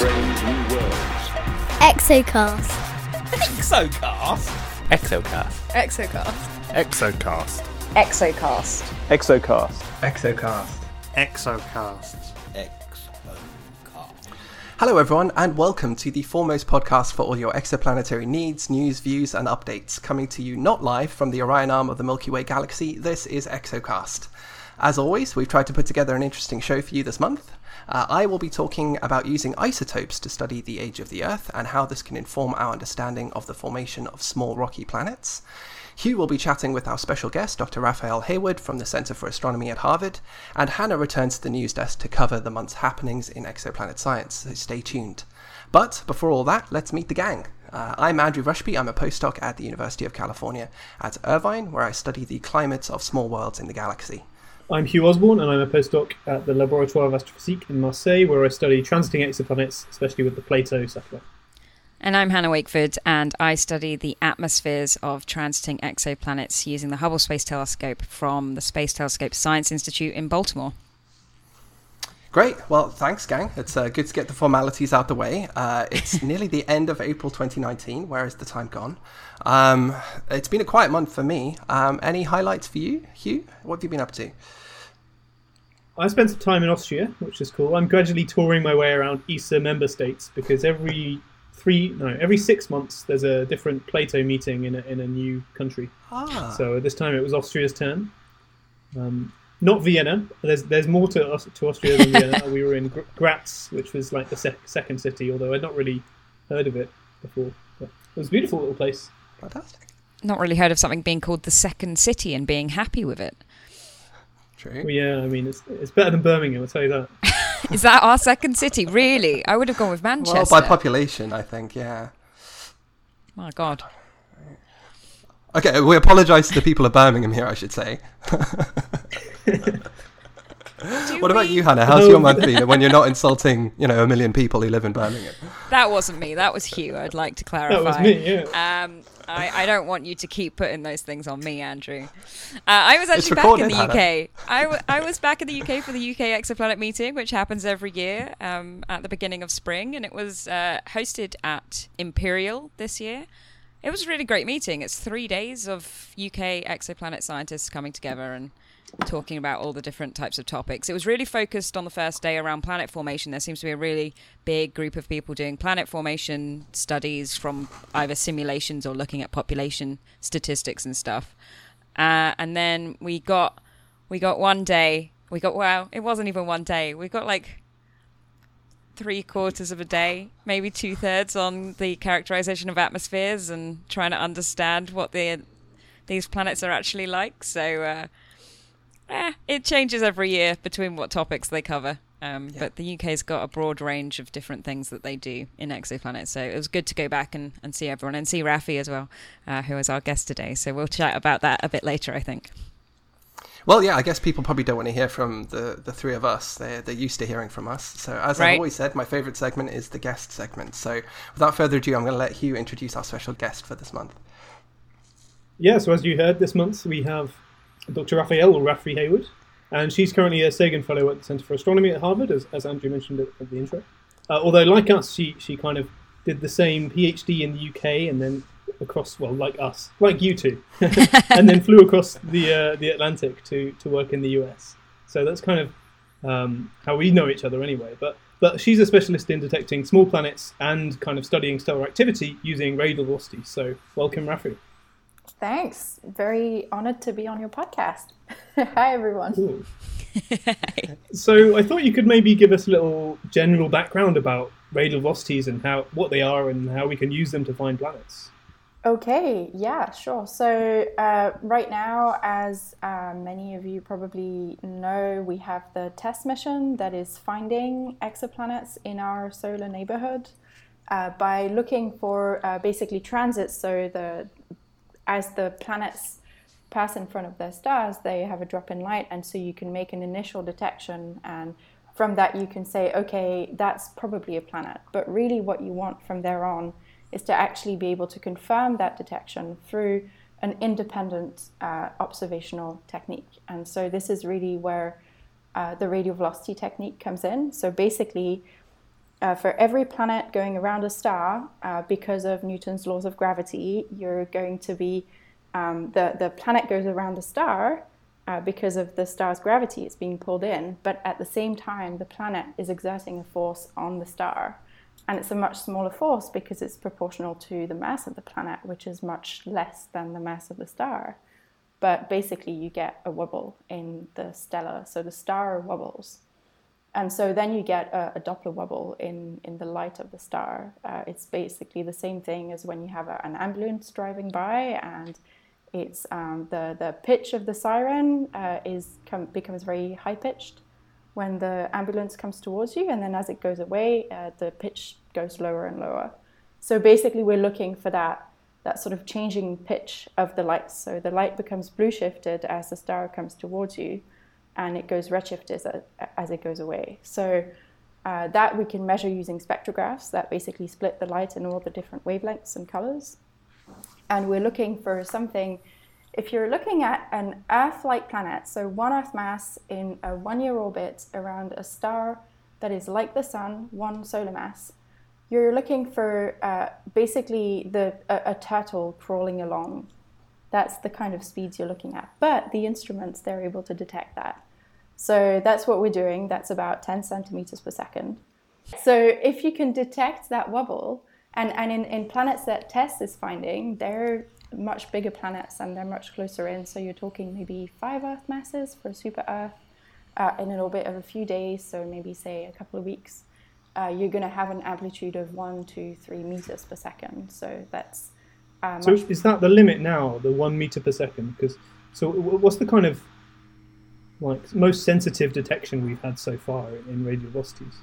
strange new worlds. Exocast. Exocast? Exocast. Exocast. Exocast. Exocast. Exocast. Exocast. Exocast. Hello, everyone, and welcome to the foremost podcast for all your exoplanetary needs, news, views, and updates. Coming to you not live from the Orion arm of the Milky Way galaxy, this is Exocast. As always, we've tried to put together an interesting show for you this month. Uh, I will be talking about using isotopes to study the age of the Earth and how this can inform our understanding of the formation of small rocky planets. Hugh will be chatting with our special guest, Dr. Raphaëlle Haywood from the Center for Astronomy at Harvard, and Hannah returns to the news desk to cover the month's happenings in exoplanet science, so stay tuned. But before all that, let's meet the gang. Uh, I'm Andrew Rushby. I'm a postdoc at the University of California at Irvine, where I study the climates of small worlds in the galaxy. I'm Hugh Osborne, and I'm a postdoc at the Laboratoire of Astrophysique in Marseille, where I study transiting exoplanets, especially with the Plato satellite. And I'm Hannah Wakeford, and I study the atmospheres of transiting exoplanets using the Hubble Space Telescope from the Space Telescope Science Institute in Baltimore. Great. Well, thanks, gang. It's uh, good to get the formalities out the way. Uh, it's nearly the end of April 2019. Where has the time gone? Um, it's been a quiet month for me. Um, any highlights for you, Hugh? What have you been up to? I spent some time in Austria, which is cool. I'm gradually touring my way around ESA member states because every three, no, every six months there's a different Plato meeting in a, in a new country. Ah. So this time it was Austria's turn. Um, not Vienna. There's there's more to to Austria than Vienna. we were in Graz, which was like the sec- second city, although I'd not really heard of it before. But it was a beautiful little place. Fantastic. Not really heard of something being called the second city and being happy with it. True. Well, yeah, I mean it's it's better than Birmingham. I'll tell you that. Is that our second city? Really? I would have gone with Manchester. Well, by population, I think, yeah. My God. Okay, we apologise to the people of Birmingham here, I should say. what about you, Hannah? How's your month been when you're not insulting, you know, a million people who live in Birmingham? That wasn't me. That was Hugh. I'd like to clarify. That was me. Yeah. Um, I, I don't want you to keep putting those things on me, Andrew. Uh, I was actually back in the Hannah. UK. I, w- I was back in the UK for the UK Exoplanet meeting, which happens every year um, at the beginning of spring, and it was uh, hosted at Imperial this year. It was a really great meeting. It's three days of UK exoplanet scientists coming together and talking about all the different types of topics. It was really focused on the first day around planet formation. There seems to be a really big group of people doing planet formation studies from either simulations or looking at population statistics and stuff. Uh, and then we got we got one day. We got well, it wasn't even one day. We got like three quarters of a day, maybe two thirds on the characterization of atmospheres and trying to understand what the these planets are actually like. So uh, eh, it changes every year between what topics they cover. Um, But the UK's got a broad range of different things that they do in exoplanets. So it was good to go back and, and see everyone and see Rafi as well, uh, who is our guest today. So we'll chat about that a bit later, I think. Well, yeah, I guess people probably don't want to hear from the, the three of us. They're, they're used to hearing from us. So, as Right. I've always said, my favourite segment is the guest segment. So, without further ado, I'm going to let Hugh introduce our special guest for this month. Yeah, so as you heard, this month we have Dr. Raphaëlle or Rafi Haywood, and she's currently a Sagan Fellow at the Centre for Astronomy at Harvard, as, as Andrew mentioned at, at the intro. Uh, although, like us, she, she kind of did the same PhD in the UK and then across, well, like us, like you two, and then flew across the uh, the Atlantic to, to work in the US. So that's kind of um, how we know each other anyway. But but she's a specialist in detecting small planets and kind of studying stellar activity using radial velocity. So welcome, Rafi. Thanks. Very honored to be on your podcast. Hi, everyone. Cool. so I thought you could maybe give us a little general background about radial velocities and how what they are and how we can use them to find planets. Okay, yeah, sure. So, uh, right now, as uh, many of you probably know, we have the TESS mission that is finding exoplanets in our solar neighborhood uh, by looking for uh, basically transits. So, the as the planets pass in front of their stars, they have a drop in light, and so you can make an initial detection, and from that you can say, okay, that's probably a planet. But really, what you want from there on is to actually be able to confirm that detection through an independent uh, observational technique. And so this is really where uh, the radial velocity technique comes in. So basically, uh, for every planet going around a star, uh, because of Newton's laws of gravity, you're going to be um, the the planet goes around the star uh, because of the star's gravity; it's being pulled in. But at the same time, the planet is exerting a force on the star, and it's a much smaller force because it's proportional to the mass of the planet, which is much less than the mass of the star. But basically, you get a wobble in the stellar, so the star wobbles and so then you get a, a, Doppler wobble in, in the light of the star. Uh, it's basically the same thing as when you have a, an ambulance driving by, and it's um, the the pitch of the siren uh, is com- becomes very high pitched when the ambulance comes towards you, and then as it goes away, uh, the pitch goes lower and lower. So basically, we're looking for that that sort of changing pitch of the light. So the light becomes blue shifted as the star comes towards you and it goes redshift as, as it goes away. So uh, that we can measure using spectrographs that basically split the light in all the different wavelengths and colors. And we're looking for something, if you're looking at an Earth like planet, so one Earth mass in a one year orbit around a star that is like the Sun, one solar mass, you're looking for uh, basically the, a, a turtle crawling along that's the kind of speeds you're looking at. But the instruments, they're able to detect that. So that's what we're doing. That's about 10 centimeters per second. So if you can detect that wobble, and, and in, in planets that TESS is finding, they're much bigger planets and they're much closer in. So you're talking maybe five Earth masses for a super Earth uh, in an orbit of a few days, so maybe say a couple of weeks. Uh, you're going to have an amplitude of one, two, three meters per second. So that's um, so is that the limit now, the one meter per second? Because so what's the kind of like most sensitive detection we've had so far in radial velocities?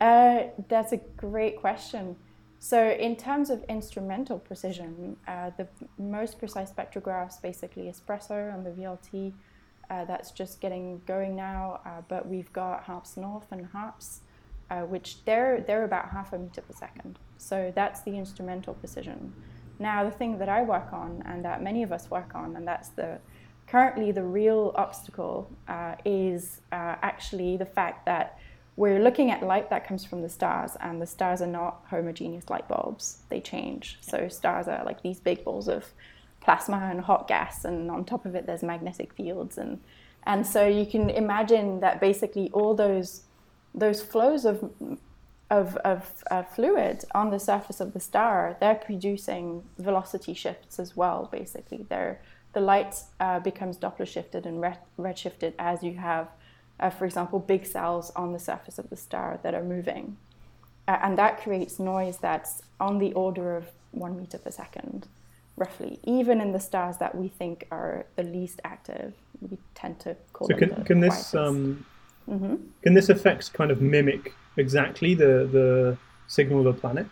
Uh, that's a great question. So in terms of instrumental precision, uh, the most precise spectrographs basically ESPRESSO on the VLT. Uh, that's just getting going now, uh, but we've got HARPS North and HARPS, uh, which they're they're about half a meter per second. So that's the instrumental precision. Now, the thing that I work on and that many of us work on, and that's the currently the real obstacle, uh, is uh, actually the fact that we're looking at light that comes from the stars, and the stars are not homogeneous light bulbs. They change. So, stars are like these big balls of plasma and hot gas, and on top of it, there's magnetic fields. And, and so, you can imagine that basically all those, those flows of of, of uh, fluid on the surface of the star, they're producing velocity shifts as well, basically. They're, the light uh, becomes Doppler shifted and red, redshifted as you have, uh, for example, big cells on the surface of the star that are moving. Uh, and that creates noise that's on the order of one meter per second, roughly. Even in the stars that we think are the least active, we tend to call so them can, the can this um, mm-hmm. can this effect kind of mimic exactly the the signal of a planet?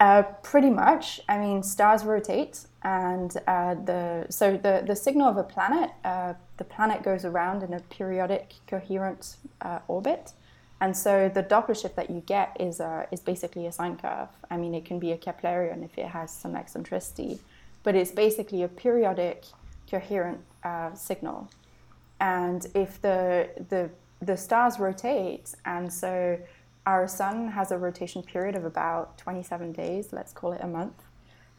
Uh, pretty much. I mean, stars rotate, and uh, the so the the signal of a planet, uh, the planet goes around in a periodic coherent uh, orbit, and so the Doppler shift that you get is a, is basically a sine curve. I mean, it can be a Keplerian if it has some eccentricity, but it's basically a periodic coherent uh, signal. And if the the the stars rotate, and so our sun has a rotation period of about 27 days, let's call it a month.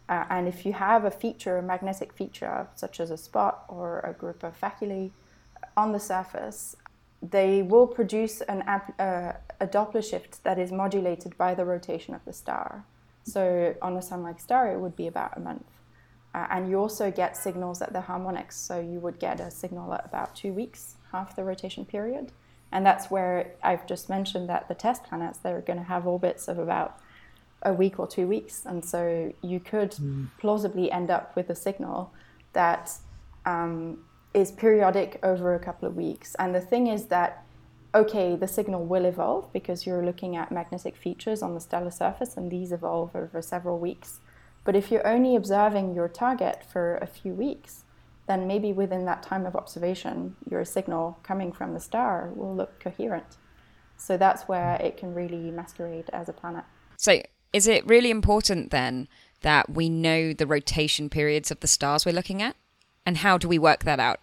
Uh, and if you have a feature, a magnetic feature, such as a spot or a group of faculae on the surface, they will produce an uh, a Doppler shift that is modulated by the rotation of the star. So on a sun-like star, it would be about a month. Uh, and you also get signals at the harmonics, so you would get a signal at about two weeks, half the rotation period. And that's where I've just mentioned that the TESS planets, they're going to have orbits of about a week or two weeks. And so you could mm. plausibly end up with a signal that um, is periodic over a couple of weeks. And the thing is that, okay, the signal will evolve because you're looking at magnetic features on the stellar surface, and these evolve over several weeks. But if you're only observing your target for a few weeks, then maybe within that time of observation, your signal coming from the star will look coherent. So that's where it can really masquerade as a planet. So, is it really important then that we know the rotation periods of the stars we're looking at? And how do we work that out?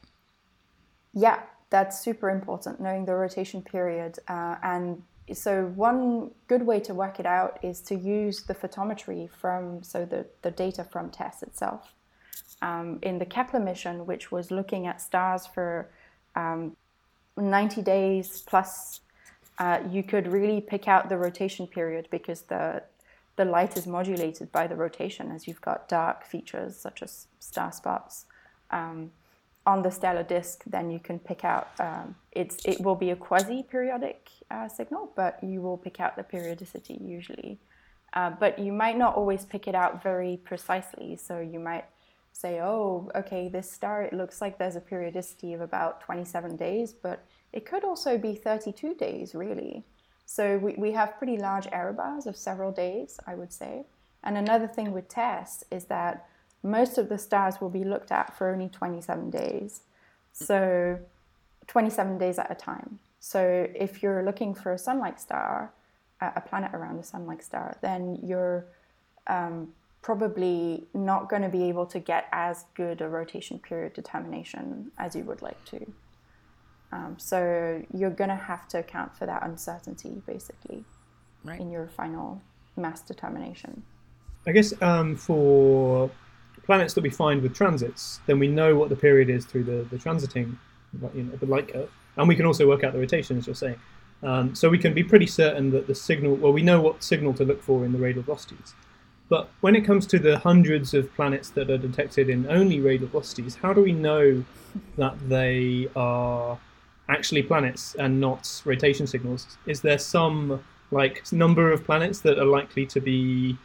Yeah, that's super important, knowing the rotation period. Uh, and so one good way to work it out is to use the photometry from so the, the data from TESS itself. Um, in the Kepler mission, which was looking at stars for um, 90 days plus, uh, you could really pick out the rotation period because the the light is modulated by the rotation as you've got dark features such as star spots. Um, on the stellar disk, then you can pick out um, it's it will be a quasi periodic uh, signal, but you will pick out the periodicity usually. Uh, but you might not always pick it out very precisely. So you might say, oh, okay, this star, it looks like there's a periodicity of about 27 days, but it could also be 32 days, really. So we, we have pretty large error bars of several days, I would say. And another thing with TESS is that most of the stars will be looked at for only 27 days. So 27 days at a time. So if you're looking for a sun-like star, a planet around a sun-like star, then you're um, probably not going to be able to get as good a rotation period determination as you would like to. Um, so you're going to have to account for that uncertainty, basically, right. in your final mass determination. I guess um, for planets that we find with transits, then we know what the period is through the, the transiting, you know, the light curve, and we can also work out the rotation, as you're saying. Um, so we can be pretty certain that the signal, well, we know what signal to look for in the radial velocities. But when it comes to the hundreds of planets that are detected in only radial velocities, how do we know that they are actually planets and not rotation signals? Is there some like number of planets that are likely to be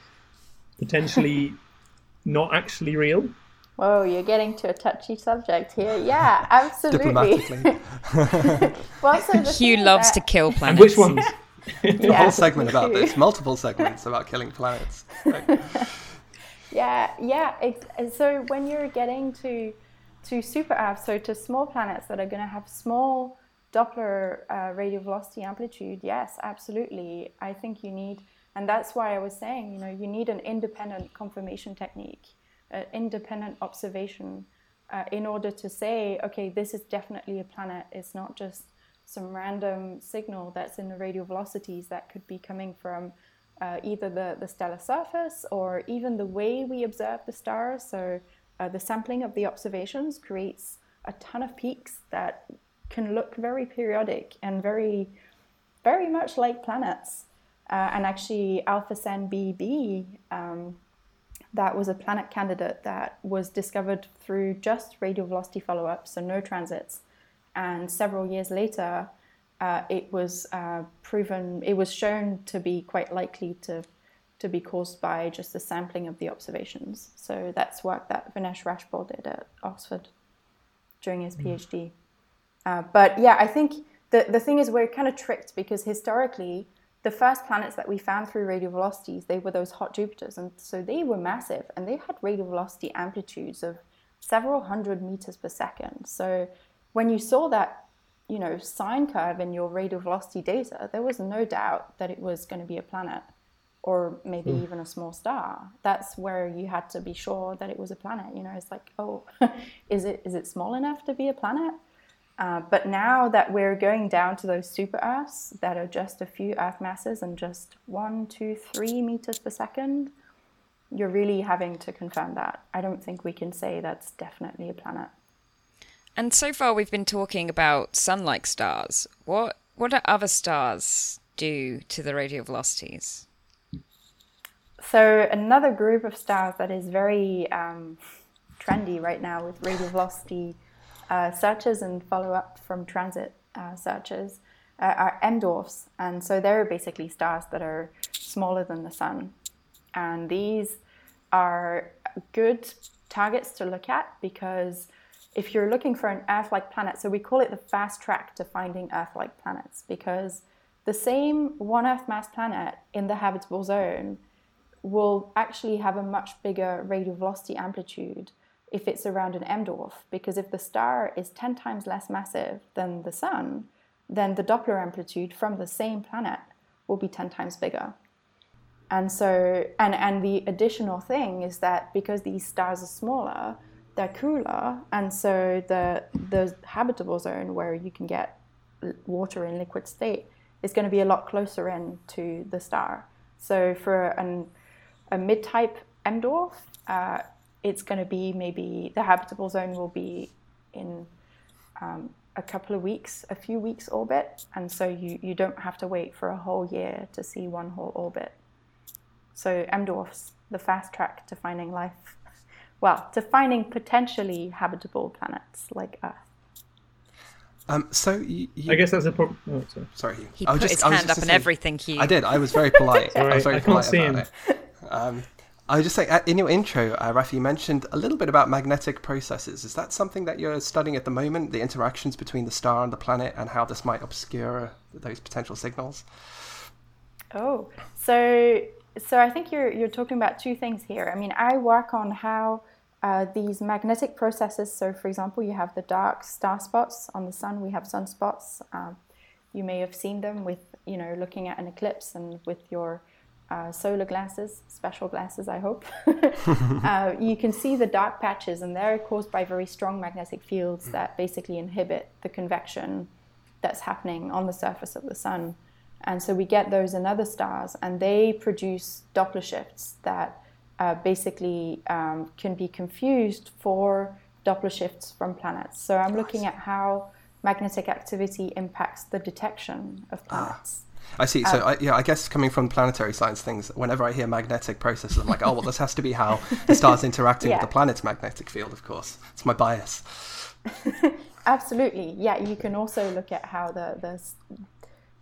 potentially not actually real? Whoa, you're getting to a touchy subject here. Yeah, absolutely. Diplomatically. well, so Hugh loves that... to kill planets. And which ones? a yeah, whole segment about this, multiple segments about killing planets. yeah, yeah. so when you're getting to to super Earth, so to small planets that are going to have small Doppler uh, radial velocity amplitude, yes, absolutely. I think you need and that's why I was saying, you know, you need an independent confirmation technique, an independent observation uh, in order to say, okay, this is definitely a planet. It's not just some random signal that's in the radial velocities that could be coming from uh, either the, the stellar surface or even the way we observe the stars. So uh, the sampling of the observations creates a ton of peaks that can look very periodic and very, very much like planets. Uh, and actually, Alpha Cen Bb, um, that was a planet candidate that was discovered through just radial velocity follow up, so no transits. And several years later, uh, it was uh, proven, it was shown to be quite likely to, to be caused by just the sampling of the observations. So that's work that Vinesh Rajpaul did at Oxford during his mm. PhD. Uh, but yeah, I think the, the thing is, we're kind of tricked because historically, the first planets that we found through radial velocities, they were those hot Jupiters. And so they were massive and they had radial velocity amplitudes of several hundred meters per second. So when you saw that, you know, sine curve in your radial velocity data, there was no doubt that it was going to be a planet or maybe mm. even a small star. That's where you had to be sure that it was a planet. You know, it's like, oh, is it is it small enough to be a planet? Uh, but now that we're going down to those super Earths that are just a few Earth masses and just one, two, three meters per second, you're really having to confirm that. I don't think we can say that's definitely a planet. And so far, we've been talking about sun-like stars. What what do other stars do to the radial velocities? So another group of stars that is very um, trendy right now with radial velocity uh, searches and follow up from transit uh, searches uh, are M dwarfs. And so they're basically stars that are smaller than the sun. And these are good targets to look at because if you're looking for an Earth like planet, so we call it the fast track to finding Earth like planets because the same one Earth mass planet in the habitable zone will actually have a much bigger radial velocity amplitude if it's around an M dwarf, because if the star is 10 times less massive than the sun, then the Doppler amplitude from the same planet will be 10 times bigger. And so, and, and the additional thing is that because these stars are smaller, they're cooler, and so the, the habitable zone where you can get water in liquid state is going to be a lot closer in to the star. So for an, a mid-type M dwarf, uh, it's going to be maybe the habitable zone will be in um, a couple of weeks, a few weeks orbit, and so you, you don't have to wait for a whole year to see one whole orbit. So M dwarfs, the fast track to finding life, well, to finding potentially habitable planets like Earth. Um, so you, you, I guess that's a problem. Oh, sorry. sorry. He I was put just- his I was hand just up and say- everything, Hugh. I did. I was very polite. I was very I can't polite see about him. it. Um, I was just saying, uh, in your intro, uh, Rafi, you mentioned a little bit about magnetic processes. Is that something that you're studying at the moment, the interactions between the star and the planet, and how this might obscure those potential signals? Oh, so so I think you're you're talking about two things here. I mean, I work on how uh, these magnetic processes. So, for example, you have the dark star spots on the sun. We have sunspots. Um, you may have seen them with you know looking at an eclipse and with your uh, solar glasses, special glasses, I hope. uh, you can see the dark patches, and they're caused by very strong magnetic fields that basically inhibit the convection that's happening on the surface of the sun. And so we get those in other stars, and they produce Doppler shifts that uh, basically um, can be confused for Doppler shifts from planets. So I'm looking at how magnetic activity impacts the detection of planets. I see. Uh, So, I, yeah, I guess coming from planetary science things, whenever I hear magnetic processes, I'm like, oh, well, this has to be how the star's interacting Yeah. with the planet's magnetic field, of course. It's my bias. Absolutely. Yeah, you can also look at how the, the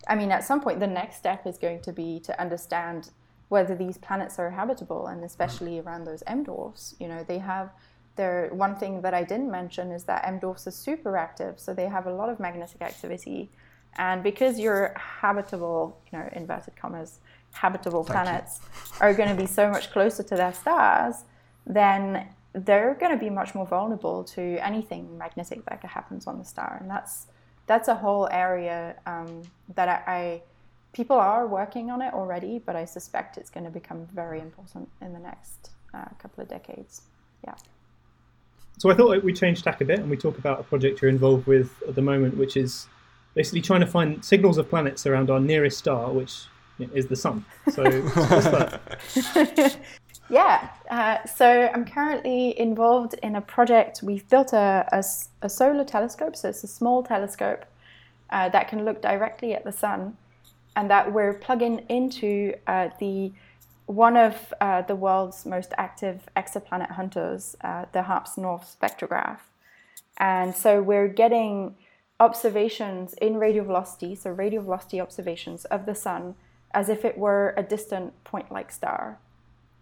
I mean, at some point, the next step is going to be to understand whether these planets are habitable, and especially around those M dwarfs. You know, they have their one thing that I didn't mention is that M dwarfs are super active, so they have a lot of magnetic activity. And because your habitable, you know, inverted commas, habitable Thank you. planets are going to be so much closer to their stars, then they're going to be much more vulnerable to anything magnetic that happens on the star, and that's that's a whole area um, that I, I people are working on it already, but I suspect it's going to become very important in the next uh, couple of decades. Yeah. So I thought we change tack a bit and we talk about a project you're involved with at the moment, which is basically trying to find signals of planets around our nearest star, which is the sun. So what's that? Yeah, uh, so I'm currently involved in a project. We've built a solar telescope, so it's a small telescope uh, that can look directly at the sun, and that we're plugging into uh, the one of uh, the world's most active exoplanet hunters, uh, the HARPS North spectrograph. And so we're getting observations in radial velocity, so radial velocity observations of the sun as if it were a distant point like star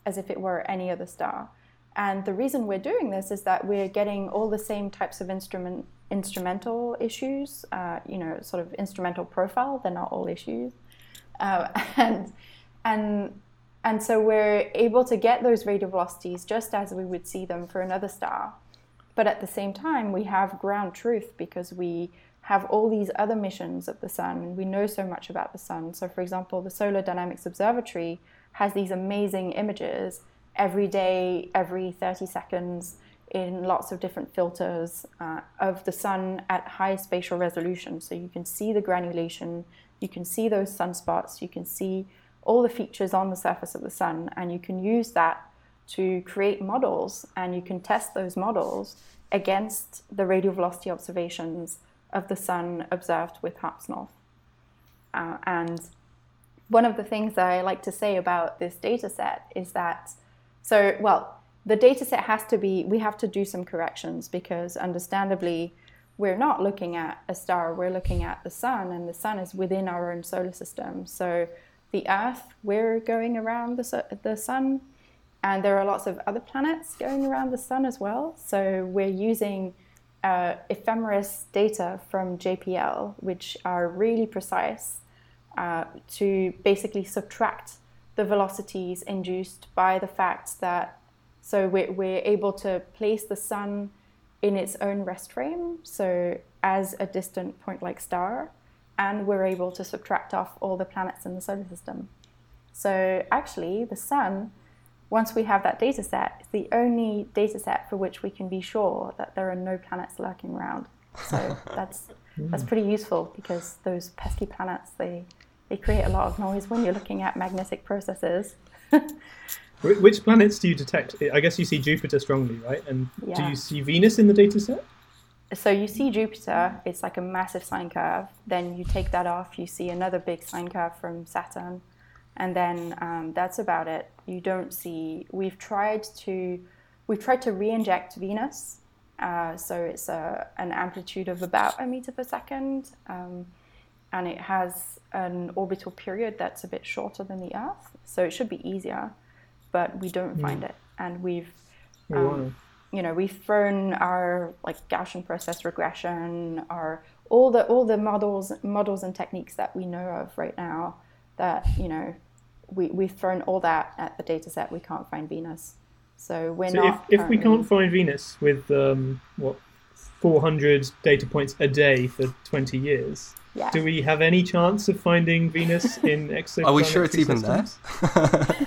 as if it were any other star. And the reason we're doing this is that we're getting all the same types of instrument instrumental issues, uh, you know, sort of instrumental profile. They're not all issues, uh, and and and so we're able to get those radial velocities just as we would see them for another star. But at the same time, we have ground truth because we have all these other missions of the sun. We know so much about the sun. So, for example, the Solar Dynamics Observatory has these amazing images every day, every 30 seconds, in lots of different filters uh, of the sun at high spatial resolution. So you can see the granulation, you can see those sunspots, you can see all the features on the surface of the sun, and you can use that to create models and you can test those models against the radial velocity observations of the sun observed with HARPS North. Uh, and one of the things that I like to say about this data set is that, so, well, the data set has to be, we have to do some corrections because understandably, we're not looking at a star, we're looking at the sun, and the sun is within our own solar system. So, the Earth, we're going around the, the sun, and there are lots of other planets going around the sun as well. So, we're using uh, ephemeris data from JPL, which are really precise uh, to basically subtract the velocities induced by the fact that so we're, we're able to place the sun in its own rest frame, so as a distant point like star, and we're able to subtract off all the planets in the solar system. So actually, the sun, once we have that data set, is the only data set for which we can be sure that there are no planets lurking around. So that's hmm. that's pretty useful because those pesky planets they they create a lot of noise when you're looking at magnetic processes. Which planets do you detect? I guess you see Jupiter strongly, right? And do you see Venus in the data set? So you see Jupiter, it's like a massive sine curve. Then you take that off, you see another big sine curve from Saturn, and then um, that's about it. You don't see. We've tried to, we've tried to re-inject Venus, uh, so it's a, an amplitude of about a meter per second, um, and it has an orbital period that's a bit shorter than the Earth, so it should be easier, but we don't find it, and we've um, you know we've thrown our like Gaussian process regression, our all the all the models models and techniques that we know of right now that you know we we've thrown all that at the data set. We can't find Venus, so we're So not. if, if we can't find Venus with um, what 400 data points a day for 20 years, yeah. do we have any chance of finding Venus in exoplanetary Are we sure it's even there?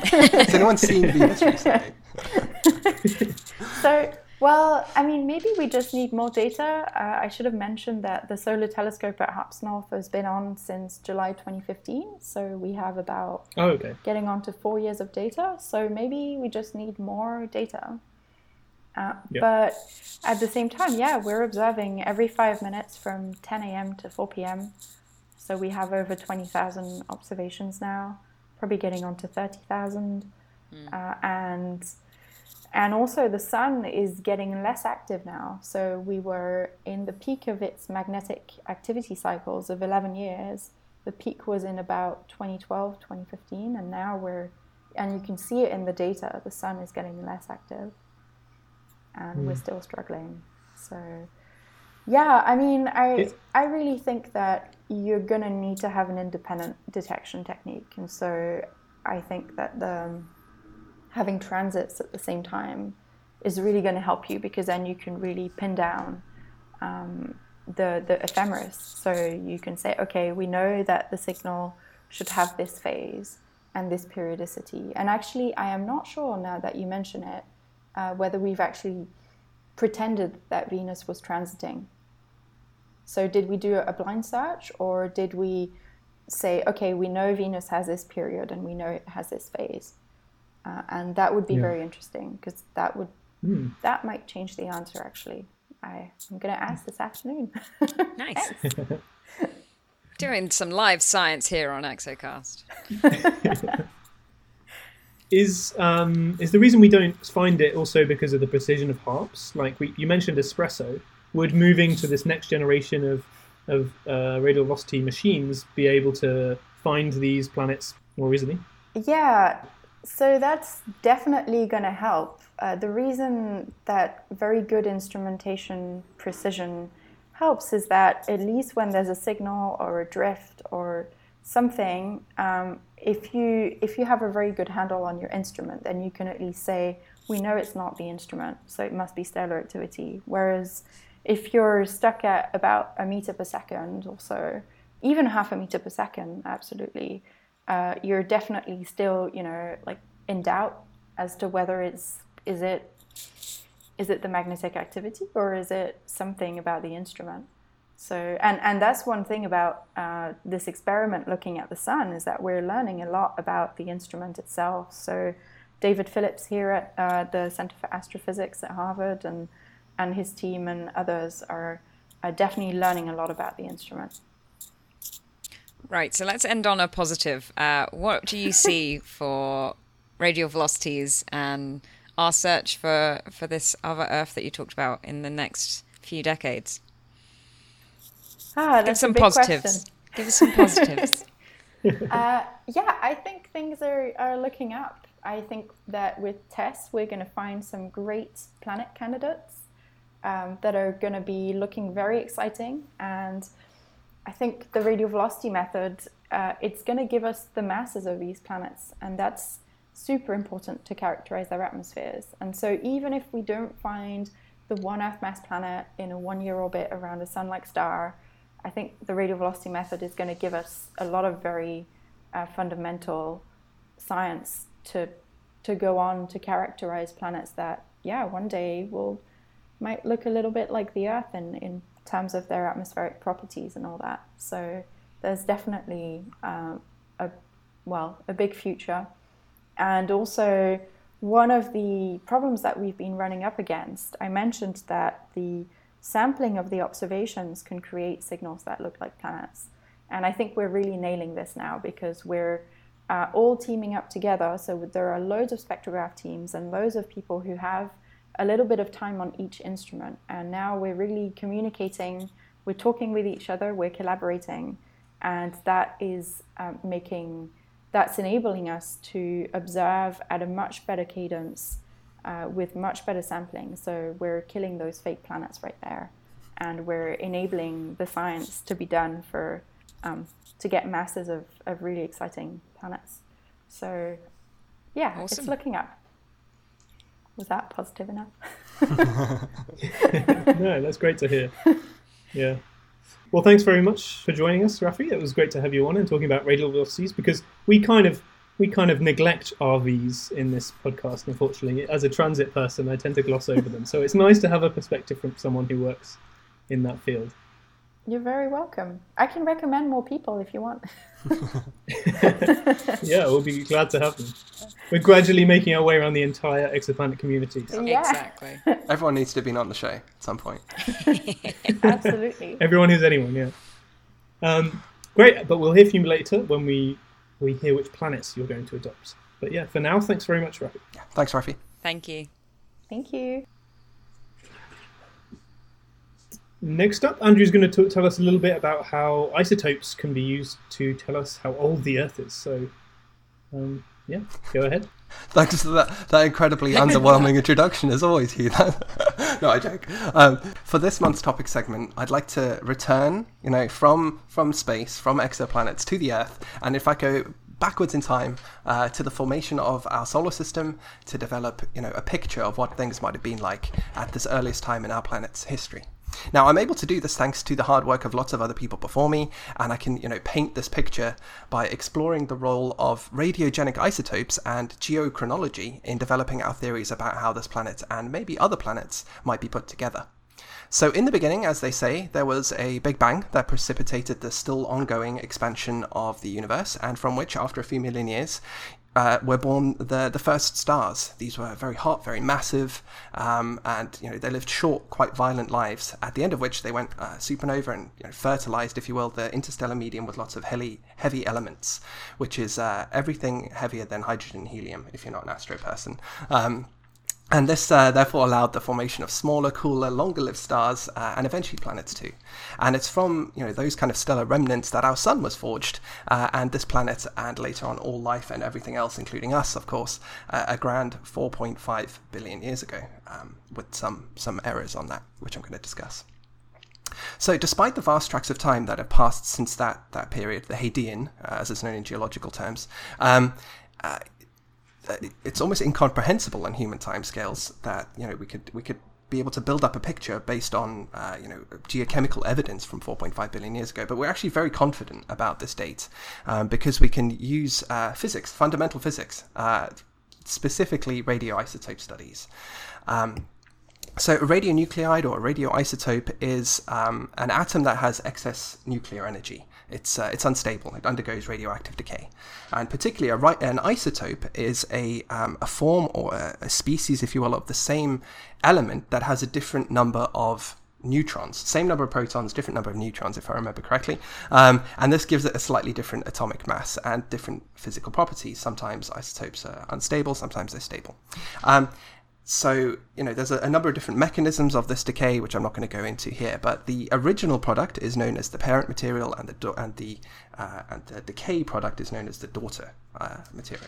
Has anyone seen Venus recently? So, well, I mean, maybe we just need more data. Uh, I should have mentioned that the solar telescope at HARPS North has been on since July 2015. So we have about Oh, okay. getting on to four years of data. So maybe we just need more data. Uh, Yeah. But at the same time, yeah, we're observing every five minutes from 10 a.m. to 4 p.m. So we have over 20,000 observations now, probably getting on to 30,000. Uh, and and also the sun is getting less active now. So we were in the peak of its magnetic activity cycles of 11 years. The peak was in about 2012, 2015, and now we're, and you can see it in the data, the sun is getting less active. And we're still struggling. So, yeah, I mean, I, It's- I really think that you're going to need to have an independent detection technique. And so I think that the, having transits at the same time is really going to help you because then you can really pin down um, the the ephemeris. So you can say, okay, we know that the signal should have this phase and this periodicity. And actually, I am not sure now that you mention it uh, whether we've actually pretended that Venus was transiting. So did we do a blind search or did we say, okay, we know Venus has this period and we know it has this phase? Uh, and that would be Yeah. very interesting because that would Hmm. that might change the answer actually. I, I'm going to ask this afternoon. Nice. Doing some live science here on Exocast. Is um, is the reason we don't find it also because of the precision of HARPS? Like we, you mentioned, ESPRESSO. Would moving to this next generation of of uh, radial velocity machines be able to find these planets more easily? Yeah, so that's definitely going to help. Uh, the reason that very good instrumentation precision helps is that at least when there's a signal or a drift or something, um, if you if you have a very good handle on your instrument, then you can at least say we know it's not the instrument, so it must be stellar activity. Whereas if you're stuck at about a meter per second or so, even half a meter per second, absolutely, uh, you're definitely still, you know, like in doubt as to whether it's is it is it the magnetic activity or is it something about the instrument. So, and and that's one thing about uh, this experiment looking at the sun is that we're learning a lot about the instrument itself. So, David Phillips here at uh, the Center for Astrophysics at Harvard and and his team and others are, are definitely learning a lot about the instrument. Right, so let's end on a positive. Uh, what do you see for radial velocities and our search for, for this other Earth that you talked about in the next few decades? Ah, Give some a big positives. question. Give us some positives. Uh, yeah, I think things are, are looking up. I think that with TESS, we're going to find some great planet candidates um, that are going to be looking very exciting. And I think the radial velocity method, uh, it's going to give us the masses of these planets. And that's super important to characterize their atmospheres. And so even if we don't find the one Earth mass planet in a one year orbit around a sun like star, I think the radial velocity method is going to give us a lot of very uh, fundamental science to to go on to characterize planets that, yeah, one day will might look a little bit like the Earth in, in terms of their atmospheric properties and all that. So there's definitely uh, well, a big future. And also, one of the problems that we've been running up against, I mentioned that the sampling of the observations can create signals that look like planets. And I think we're really nailing this now because we're uh, all teaming up together. So there are loads of spectrograph teams and loads of people who have a little bit of time on each instrument. And now we're really communicating, we're talking with each other, we're collaborating, and that is um, making that's enabling us to observe at a much better cadence uh, with much better sampling. So we're killing those fake planets right there, and we're enabling the science to be done for um, to get masses of, of really exciting planets. So yeah, Awesome. it's looking up. Was that positive enough? no, that's great to hear. Yeah. Well, thanks very much for joining us, Rafi. It was great to have you on and talking about radial velocities because we kind of we kind of neglect RVs in this podcast. Unfortunately, as a transit person, I tend to gloss over them. So it's nice to have a perspective from someone who works in that field. You're very welcome. I can recommend more people if you want. Yeah, we'll be glad to have them. We're gradually making our way around the entire exoplanet community. yeah, Exactly. Everyone needs to be on the show at some point. absolutely. Everyone who's anyone, yeah. Um, great, but we'll hear from you later when we we hear which planets you're going to adopt. But yeah, for now, thanks very much, Rafi. Yeah. Thanks, Rafi. Thank you. Thank you. Next up, Andrew's going to tell us a little bit about how isotopes can be used to tell us how old the Earth is. So, um, yeah, go ahead. Thanks for that, that incredibly underwhelming introduction, as always, Hugh. no, I joke. Um, for this month's topic segment, I'd like to return, you know, from from space, from exoplanets to the Earth, and if I go backwards in time uh, to the formation of our solar system to develop, you know, a picture of what things might have been like at this earliest time in our planet's history. Now, I'm able to do this thanks to the hard work of lots of other people before me, and I can, you know, paint this picture by exploring the role of radiogenic isotopes and geochronology in developing our theories about how this planet and maybe other planets might be put together. So, in the beginning, as they say, there was a Big Bang that precipitated the still ongoing expansion of the universe, and from which, after a few million years, uh, were born the the first stars. These were very hot, very massive, um, and you know they lived short, quite violent lives. At the end of which they went uh, supernova and you know, fertilized, if you will, the interstellar medium with lots of heavy heavy elements, which is uh, everything heavier than hydrogen helium. If you're not an astro person. Um, and this uh, therefore allowed the formation of smaller, cooler, longer-lived stars uh, and eventually planets too. And it's from you know those kind of stellar remnants that our sun was forged, uh, and this planet, and later on all life and everything else, including us, of course, uh, a grand 4.5 billion years ago, um, with some some errors on that, which I'm going to discuss. So, despite the vast tracts of time that have passed since that, that period, the Hadean, uh, as it's known in geological terms, um, uh, it's almost incomprehensible on human timescales that you know we could we could be able to build up a picture based on uh, you know geochemical evidence from 4.5 billion years ago. But we're actually very confident about this date um, because we can use uh, physics, fundamental physics, uh, specifically radioisotope studies. Um, so, a radionuclide or a radioisotope is um, an atom that has excess nuclear energy. It's, uh, it's unstable, it undergoes radioactive decay. And particularly, a ri- an isotope is a, um, a form or a, a species, if you will, of the same element that has a different number of neutrons. Same number of protons, different number of neutrons, if I remember correctly. Um, and this gives it a slightly different atomic mass and different physical properties. Sometimes isotopes are unstable, sometimes they're stable. Um, so, you know, there's a, a, number of different mechanisms of this decay, which I'm not going to go into here. But the original product is known as the parent material, and the and the uh, and the decay product is known as the daughter uh, material.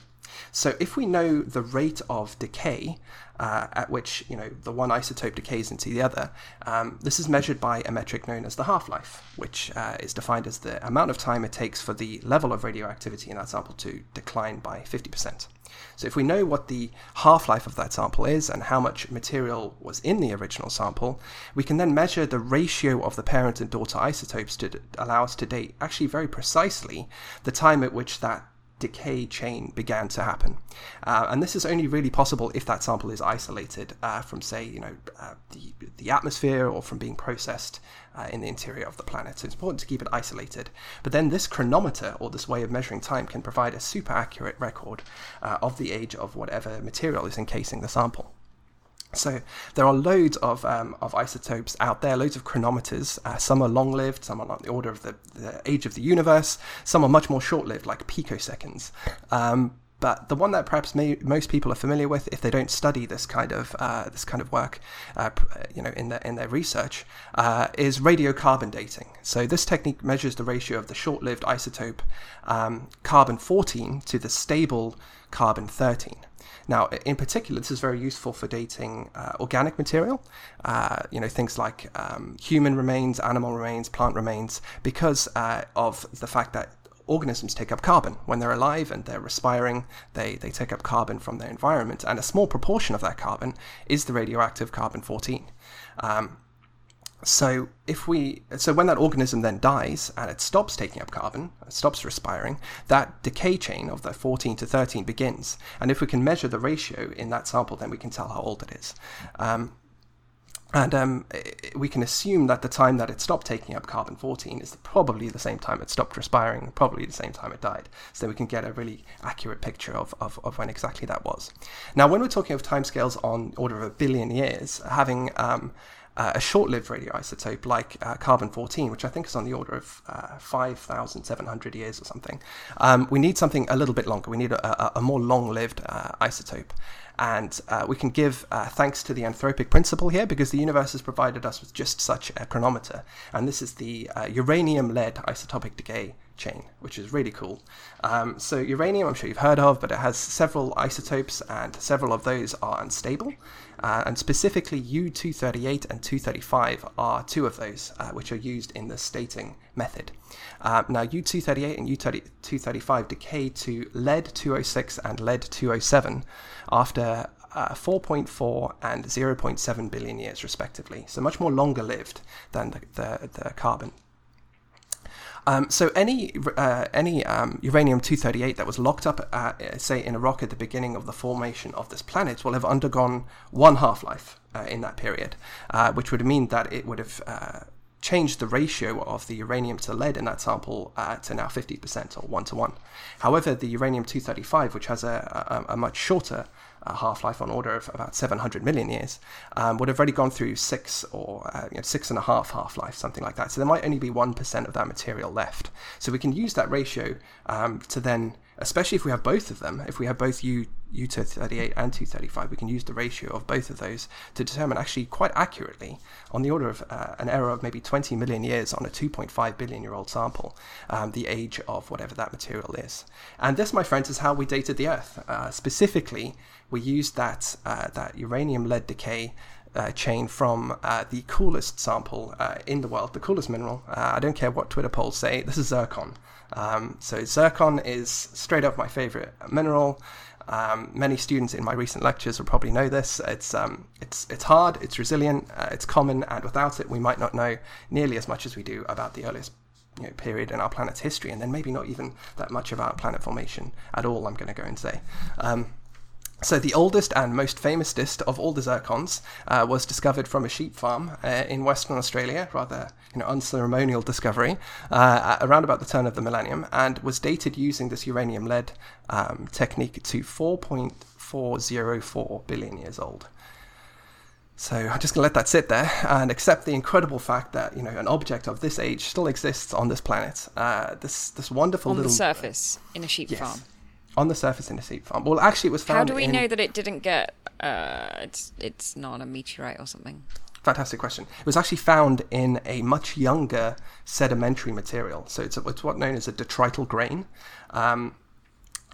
So, if we know the rate of decay uh, at which you know the one isotope decays into the other, um, this is measured by a metric known as the half-life, which uh, is defined as the amount of time it takes for the level of radioactivity in that sample to decline by 50%. So if we know what the half-life of that sample is and how much material was in the original sample, we can then measure the ratio of the parent and daughter isotopes to allow us to date actually very precisely the time at which that decay chain began to happen. Uh, and this is only really possible if that sample is isolated uh, from, say, you know, uh, the, the atmosphere or from being processed uh, in the interior of the planet. So it's important to keep it isolated. But then this chronometer or this way of measuring time can provide a super accurate record uh, of the age of whatever material is encasing the sample. So there are loads of, um, of isotopes out there, loads of chronometers. Uh, some are long-lived, some are on the order of the, the age of the universe. Some are much more short-lived, like picoseconds. Um, but the one that perhaps may, most people are familiar with, if they don't study this kind of uh, this kind of work, uh, you know, in their in their research, uh, is radiocarbon dating. So this technique measures the ratio of the short-lived isotope um, carbon 14 to the stable carbon 13. Now, in particular, this is very useful for dating uh, organic material, uh, you know, things like um, human remains, animal remains, plant remains, because uh, of the fact that organisms take up carbon. When they're alive and they're respiring, they, they take up carbon from their environment, and a small proportion of that carbon is the radioactive carbon 14. Um, so if we so when that organism then dies and it stops taking up carbon, stops respiring, that decay chain of the 14 to 13 begins. And if we can measure the ratio in that sample, then we can tell how old it is. Um, and um, we can assume that the time that it stopped taking up carbon 14 is probably the same time it stopped respiring, probably the same time it died. So we can get a really accurate picture of, of, of when exactly that was. Now, when we're talking of timescales on order of a billion years, having um, uh, a short-lived radioisotope like uh, carbon-14, which I think is on the order of uh, 5,700 years or something, um, we need something a little bit longer. We need a, a, a more long-lived uh, isotope. And uh, we can give uh, thanks to the anthropic principle here because the universe has provided us with just such a chronometer. And this is the uranium-lead isotopic decay chain, which is really cool. Um, so uranium, I'm sure you've heard of, but it has several isotopes, and several of those are unstable. Uh, and specifically U238 and 235 are two of those uh, which are used in the stating method. Uh, now U238 and U235 decay to lead 206 and lead 207 after uh, 4.4 and 0.7 billion years respectively, so much more longer lived than the, the, the carbon um, so any uh, any um, uranium 238 that was locked up, at, say, in a rock at the beginning of the formation of this planet will have undergone one half life uh, in that period, uh, which would mean that it would have uh, changed the ratio of the uranium to lead in that sample uh, to now 50% or 1 to 1. However, the uranium 235, which has a, a, a much shorter uh, half life on order of about 700 million years, um, would have already gone through six or uh, you know, six and a half half life, something like that. So there might only be 1% of that material left. So we can use that ratio um, to then especially if we have both of them, if we have both U, U238 and 235, we can use the ratio of both of those to determine actually quite accurately, on the order of uh, an error of maybe 20 million years on a 2.5 billion year old sample, um, the age of whatever that material is. And this, my friends, is how we dated the Earth. Uh, specifically, we used that, uh, that uranium lead decay uh, chain from uh, the coolest sample uh, in the world, the coolest mineral. Uh, I don't care what Twitter polls say, this is zircon. Um, so, zircon is straight up my favorite mineral. Um, many students in my recent lectures will probably know this. It's um, it's it's hard, it's resilient, uh, it's common, and without it, we might not know nearly as much as we do about the earliest you know, period in our planet's history, and then maybe not even that much about planet formation at all. I'm going to go and say. Um, so the oldest and most famous dist of all the zircons uh, was discovered from a sheep farm uh, in Western Australia, rather you know unceremonial discovery, uh, around about the turn of the millennium, and was dated using this uranium lead um, technique to 4.404 billion years old. So I'm just going to let that sit there and accept the incredible fact that you know an object of this age still exists on this planet. Uh, this this wonderful on little the surface in a sheep yes. farm on the surface in a sheep farm. Well, actually, it was found. How do we in... know that it didn't get? Uh, it's it's not a meteorite or something. Fantastic question. It was actually found in a much younger sedimentary material. So it's, it's what known as a detrital grain. Um,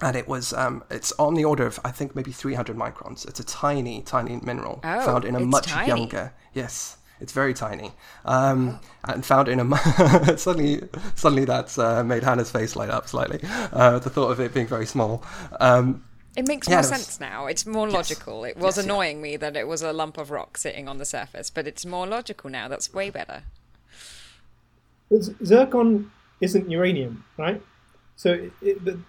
and it was um, it's on the order of I think maybe 300 microns. It's a tiny, tiny mineral oh, found in a much tiny. younger. Yes, it's very tiny, um, and found in a suddenly suddenly that's uh, made Hannah's face light up slightly. Uh, the thought of it being very small. Um, it makes yeah, more it was- sense now. It's more Yes. logical. It was Yes, yeah. annoying me that it was a lump of rock sitting on the surface, but it's more logical now. That's way better. But zircon isn't uranium, right? So it, it, the,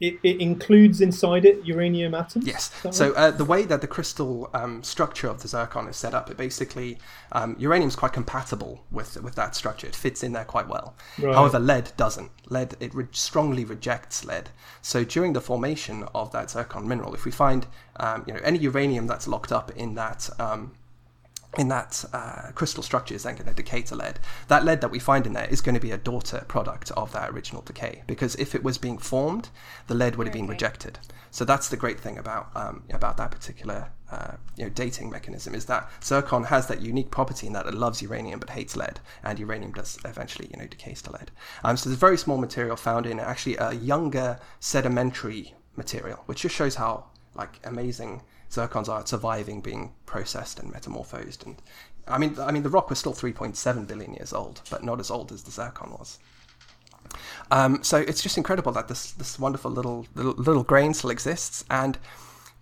it, it includes inside it uranium atoms. Yes. So right? uh, the way that the crystal um, structure of the zircon is set up, it basically um, uranium is quite compatible with with that structure. It fits in there quite well. Right. However, lead doesn't. Lead it re- strongly rejects lead. So during the formation of that zircon mineral, if we find um, you know any uranium that's locked up in that um, in that uh, crystal structure is then going to decay to lead. That lead that we find in there is going to be a daughter product of that original decay because if it was being formed, the lead would have been Okay. rejected. So that's the great thing about um, about that particular uh, you know dating mechanism is that zircon has that unique property in that it loves uranium but hates lead, and uranium does eventually you know decays to lead. Um, so there's very small material found in actually a younger sedimentary material, which just shows how like amazing zircons are surviving being processed and metamorphosed. And I mean, I mean, the rock was still 3.7 billion years old, but not as old as the zircon was. Um, so it's just incredible that this this wonderful little little, little grain still exists, and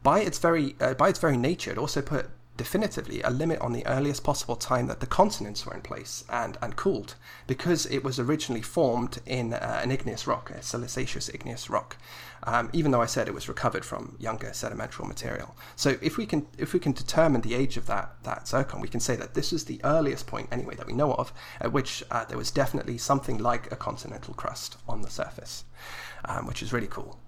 by its very uh, by its very nature, it also put definitively a limit on the earliest possible time that the continents were in place and, and cooled, because it was originally formed in uh, an igneous rock, a siliceous igneous rock. Um, even though I said it was recovered from younger sedimentary material. So if we can if we can determine the age of that that zircon, we can say that this is the earliest point anyway that we know of at which uh, there was definitely something like a continental crust on the surface, um, which is really cool.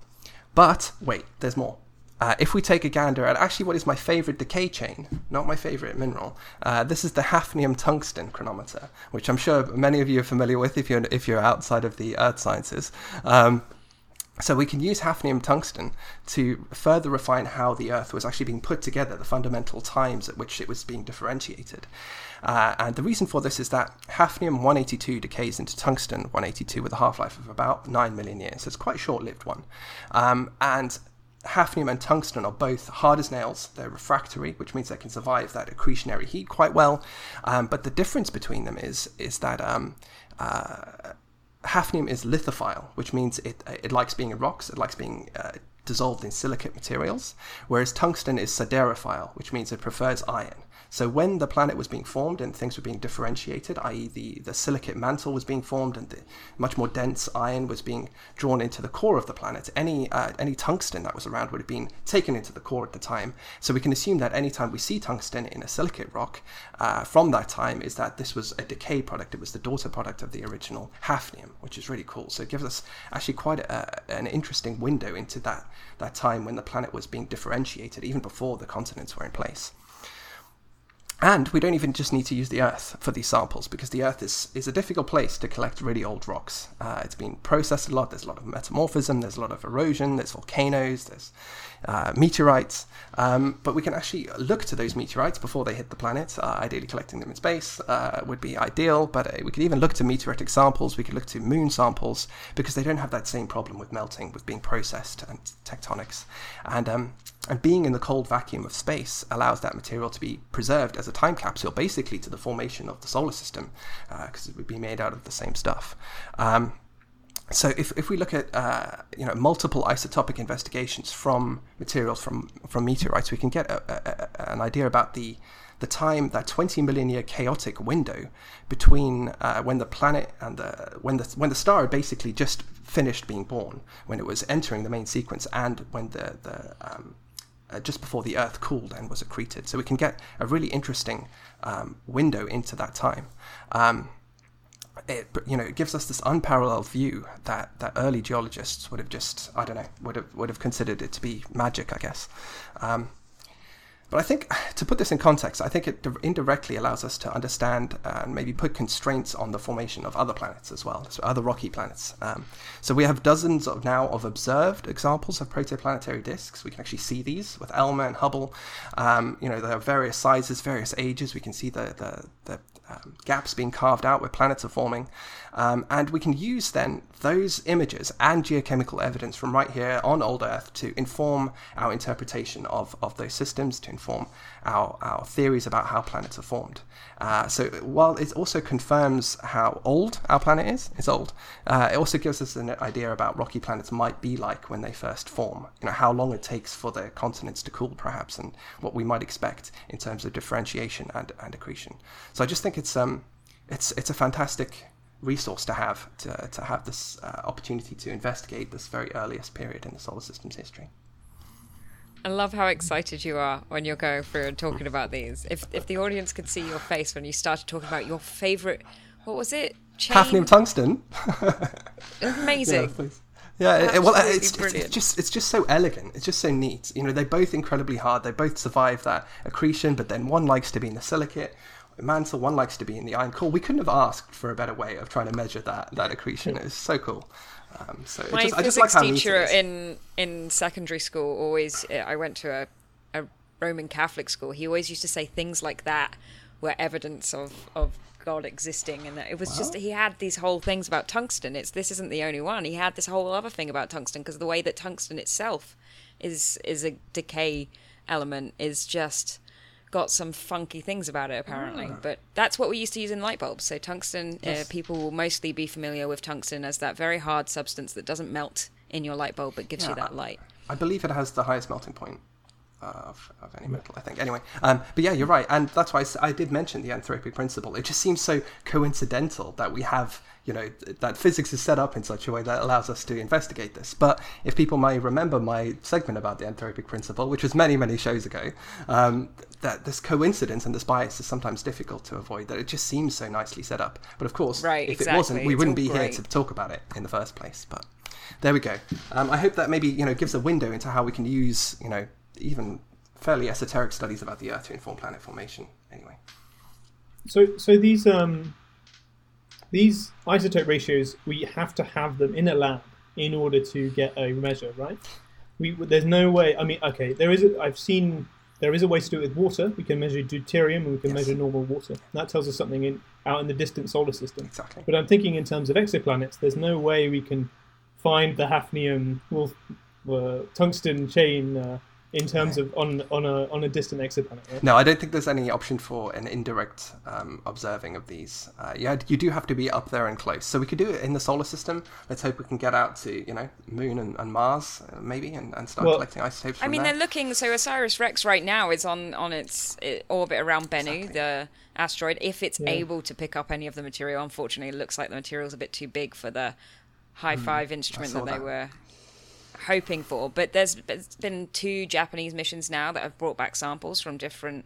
But wait, there's more. Uh, if we take a gander at actually what is my favorite decay chain, not my favorite mineral, uh, this is the hafnium tungsten chronometer, which I'm sure many of you are familiar with if you're if you're outside of the earth sciences. Um, so we can use hafnium tungsten to further refine how the Earth was actually being put together, the fundamental times at which it was being differentiated. Uh, and the reason for this is that hafnium 182 decays into tungsten 182 with a half-life of about 9 million years. So it's quite a short-lived one. Um, and hafnium and tungsten are both hard as nails. They're refractory, which means they can survive that accretionary heat quite well. Um, but the difference between them is is that um, uh, hafnium is lithophile, which means it it likes being in rocks. It likes being uh, dissolved in silicate materials, whereas tungsten is siderophile, which means it prefers iron. So when the planet was being formed and things were being differentiated, i.e., the, the silicate mantle was being formed and the much more dense iron was being drawn into the core of the planet, any uh, any tungsten that was around would have been taken into the core at the time. So we can assume that anytime we see tungsten in a silicate rock uh, from that time, is that this was a decay product. It was the daughter product of the original hafnium, which is really cool. So it gives us actually quite a, an interesting window into that that time when the planet was being differentiated, even before the continents were in place. And we don't even just need to use the Earth for these samples because the Earth is, is a difficult place to collect really old rocks. Uh, it's been processed a lot, there's a lot of metamorphism, there's a lot of erosion, there's volcanoes, there's uh, meteorites. Um, but we can actually look to those meteorites before they hit the planet. Uh, ideally, collecting them in space uh, would be ideal, but uh, we could even look to meteoritic samples, we could look to moon samples because they don't have that same problem with melting, with being processed and tectonics. And um, and being in the cold vacuum of space allows that material to be preserved as a time capsule, basically to the formation of the solar system, because it would be made out of the same stuff. Um, so if, if we look at uh, you know multiple isotopic investigations from materials from from meteorites, we can get a, a, an idea about the the time that 20 million year chaotic window between uh, when the planet and the when the when the star had basically just finished being born, when it was entering the main sequence, and when the the um, uh, just before the Earth cooled and was accreted. So we can get a really interesting um, window into that time. Um, it, you know, it gives us this unparalleled view that, that early geologists would have just, I don't know, would have would have considered it to be magic, I guess. Um, but I think to put this in context, I think it indirectly allows us to understand and maybe put constraints on the formation of other planets as well, so other rocky planets. Um, so we have dozens of now of observed examples of protoplanetary disks. We can actually see these with ALMA and Hubble. Um, you know, there are various sizes, various ages. We can see the the, the um, gaps being carved out where planets are forming. Um, and we can use then those images and geochemical evidence from right here on old Earth to inform our interpretation of, of those systems, to inform our, our theories about how planets are formed. Uh, so while it also confirms how old our planet is, it's old, uh, it also gives us an idea about rocky planets might be like when they first form. You know, how long it takes for the continents to cool perhaps and what we might expect in terms of differentiation and, and accretion. So I just think it's um it's it's a fantastic resource to have to, to have this uh, opportunity to investigate this very earliest period in the solar system's history. I love how excited you are when you're going through and talking about these. If if the audience could see your face when you started talking about your favorite, what was it? Chain? Hafnium tungsten. Amazing. Yeah, yeah it, well, it's, it's, it's just it's just so elegant. It's just so neat. You know, they're both incredibly hard. They both survive that accretion, but then one likes to be in the silicate mantle, one likes to be in the iron core. We couldn't have asked for a better way of trying to measure that that accretion. It's so cool. Um, so My just, I just physics like teacher in in secondary school always. I went to a, a Roman Catholic school. He always used to say things like that were evidence of of God existing, and it was just he had these whole things about tungsten. It's this isn't the only one. He had this whole other thing about tungsten because the way that tungsten itself is is a decay element is just got some funky things about it apparently. But that's what we used to use in light bulbs. So tungsten uh, people will mostly be familiar with tungsten as that very hard substance that doesn't melt in your light bulb but gives you Yeah. that light. I believe it has the highest melting point of, of any metal, I think. Anyway, um, but yeah, you're right. And that's why I did mention the anthropic principle. It just seems so coincidental that we have, you know, that physics is set up in such a way that allows us to investigate this. But if people may remember my segment about the anthropic principle, which was many, many shows ago, um, that this coincidence and this bias is sometimes difficult to avoid, that it just seems so nicely set up. But of course, Right, if it wasn't, we It's wouldn't be here to talk about it in the first place. But there we go. Um, I hope that maybe you know gives a window into how we can use you know even fairly esoteric studies about the Earth to inform planet formation. Anyway, So, so these um, these isotope ratios, we have to have them in a lab in order to get a measure, right? We there's no way. I mean, okay, there is. A, I've seen there is a way to do it with water. We can measure deuterium and we can Yes. measure normal water. That tells us something in out in the distant solar system. exactly. But I'm thinking in terms of exoplanets, there's no way we can find the hafnium wolf, uh, tungsten chain uh, in terms of on on a on a distant exoplanet. Right? No, I don't think there's any option for an indirect um, observing of these. Uh, yeah, you do have to be up there and close. So we could do it in the solar system. Let's hope we can get out to you know Moon and, and Mars uh, maybe and, and start Well- collecting isotopes. I mean, there. they're looking. So OSIRIS-REx right now is on on its orbit around Bennu, Exactly. the asteroid. If it's Yeah. able to pick up any of the material, unfortunately, it looks like the material's a bit too big for the high five instrument Hmm. that they that. were hoping for. But there's, there's been two Japanese missions now that have brought back samples from different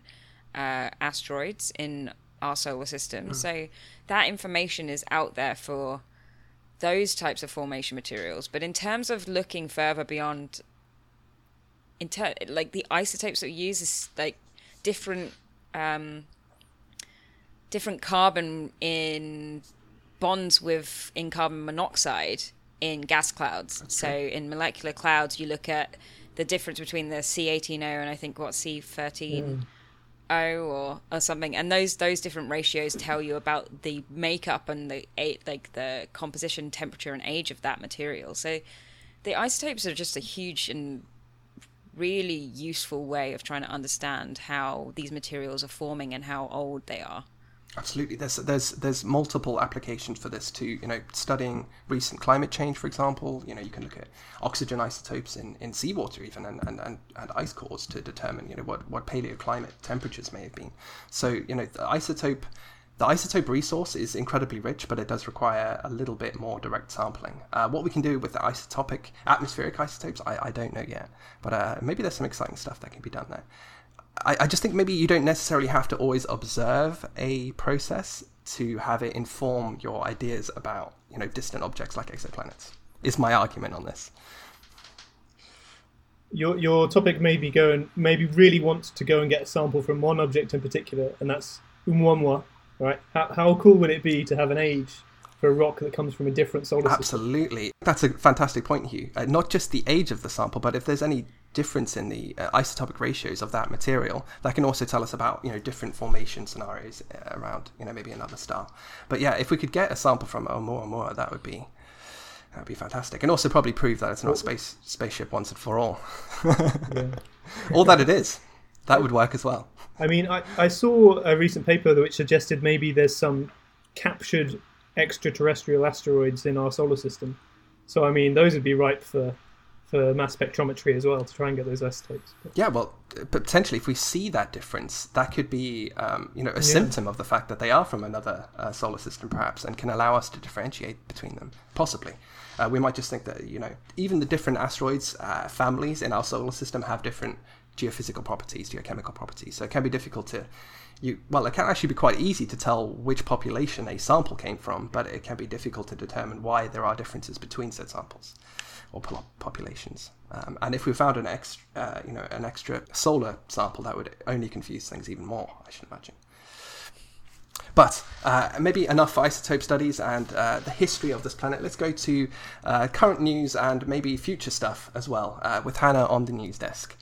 uh, asteroids in our solar system. Hmm. So that information is out there for those types of formation materials. But in terms of looking further beyond in ter- like the isotopes that we use is like different um different carbon in bonds with in carbon monoxide in gas clouds. So in molecular clouds you look at the difference between the C18O and I think what C13 O mm. or, or something. And those those different ratios tell you about the makeup and the like the composition temperature and age of that material. So the isotopes are just a huge and really useful way of trying to understand how these materials are forming and how old they are. Absolutely. There's there's there's multiple applications for this to You know, studying recent climate change, for example. You know, you can look at oxygen isotopes in, in seawater even and, and, and, and ice cores to determine, you know, what, what paleoclimate temperatures may have been. So, you know, the isotope the isotope resource is incredibly rich, but it does require a little bit more direct sampling. Uh, what we can do with the isotopic atmospheric isotopes, I, I don't know yet, but uh, maybe there's some exciting stuff that can be done there. I, I just think maybe you don't necessarily have to always observe a process to have it inform your ideas about you know distant objects like exoplanets. Is my argument on this? Your your topic maybe go and maybe really wants to go and get a sample from one object in particular, and that's Oumuamua, right? How, how cool would it be to have an age for a rock that comes from a different solar system? Absolutely, that's a fantastic point, Hugh. Uh, not just the age of the sample, but if there's any difference in the uh, isotopic ratios of that material, that can also tell us about you know different formation scenarios uh, around you know maybe another star. But yeah, if we could get a sample from Oumuamua, that would be that would be fantastic, and also probably prove that it's not a space spaceship once and for all, All that it is. That would work as well. I mean, I, I saw a recent paper which suggested maybe there's some captured extraterrestrial asteroids in our solar system. So I mean, those would be ripe for for mass spectrometry as well to try and get those isotopes. But Yeah, well, potentially, if we see that difference, that could be, um, you know, a symptom of the fact that they are from another uh, solar system, perhaps, and can allow us to differentiate between them. Possibly, uh, we might just think that you know, even the different asteroids uh, families in our solar system have different geophysical properties, geochemical properties. So it can be difficult to, you well, it can actually be quite easy to tell which population a sample came from, but it can be difficult to determine why there are differences between said samples or populations. Um, and if we found an extra, uh, you know, an extra solar sample, that would only confuse things even more. I should imagine. But uh, maybe enough isotope studies and uh, the history of this planet. Let's go to uh, current news and maybe future stuff as well, uh, with Hannah on the news desk.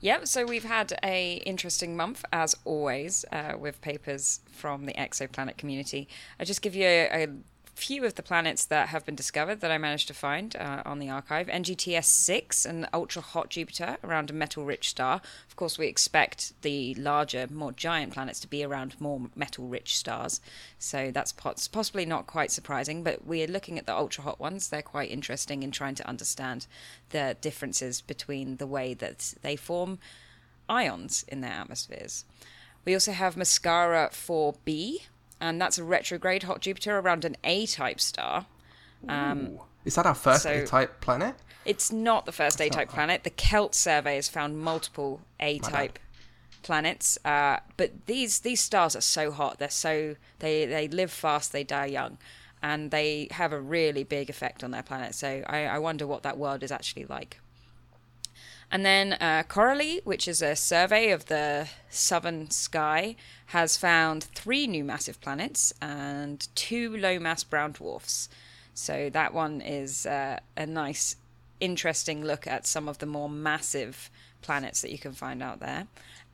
Yep, so we've had a interesting month as always uh, with papers from the exoplanet community. I'll just give you a, a few of the planets that have been discovered that I managed to find uh, on the arXiv. NGTS 6, an ultra hot Jupiter around a metal rich star. Of course, we expect the larger, more giant planets to be around more metal rich stars. So that's possibly not quite surprising, but we're looking at the ultra hot ones. They're quite interesting in trying to understand the differences between the way that they form ions in their atmospheres. We also have MASCARA 4b, and that's a retrograde hot Jupiter around an A type star. Um, Is that our first So- A-type planet? it's not the first A type planet. The KELT survey has found multiple A type planets, uh, but these these stars are so hot. They're so they they live fast, they die young, and they have a really big effect on their planet. So I, I wonder what that world is actually like. And then uh, Coralie, which is a survey of the southern sky, has found three new massive planets and two low mass brown dwarfs. So that one is uh, a nice, interesting look at some of the more massive planets that you can find out there.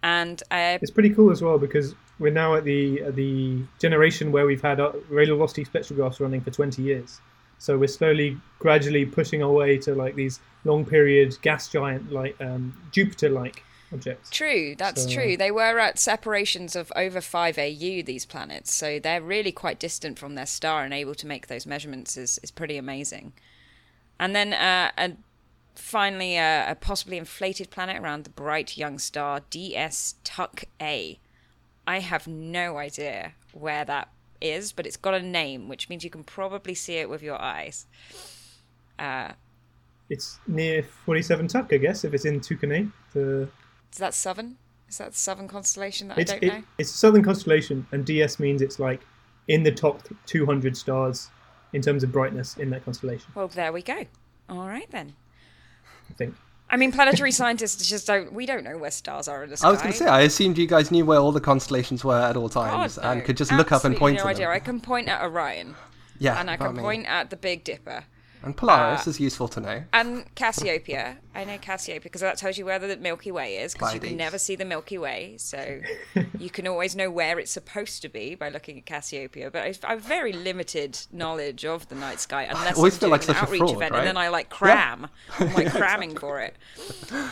And uh, it's pretty cool as well because we're now at the at the generation where we've had uh, radial velocity spectrographs running for 20 years. So we're slowly, gradually pushing our way to like these long period gas giant like um, Jupiter like objects. True, that's So- true. They were at separations of over 5 AU, these planets, so they're really quite distant from their star and able to make those measurements is, is pretty amazing. And then uh, a, finally, uh, a possibly inflated planet around the bright young star DS Tuc A. I have no idea where that is, but it's got a name, which means you can probably see it with your eyes. Uh, It's near 47 Tuc, I guess, if it's in Tucanae. The is that Southern? Is that Southern constellation that it's I don't it, know? it's a southern constellation, and DS means it's like in the top 200 stars in terms of brightness in that constellation. Well, there we go. All right then. I think. I mean, planetary scientists just don't. We don't know where stars are in the sky. I was going to say, I assumed you guys knew where all the constellations were at all times God, and no. could just look up and Absolutely point no idea. them. I can point at Orion, Yeah, and I can mean- point at the Big Dipper, And Polaris uh, is useful to know. and Cassiopeia. I know Cassiopeia because that tells you where the Milky Way is. Because you can never see the Milky Way, so you can always know where it's supposed to be by looking at Cassiopeia. But I I have very limited knowledge of the night sky unless always I'm feel doing like an such a outreach fraud, event, right? and then I like cram. I'm like cramming for it.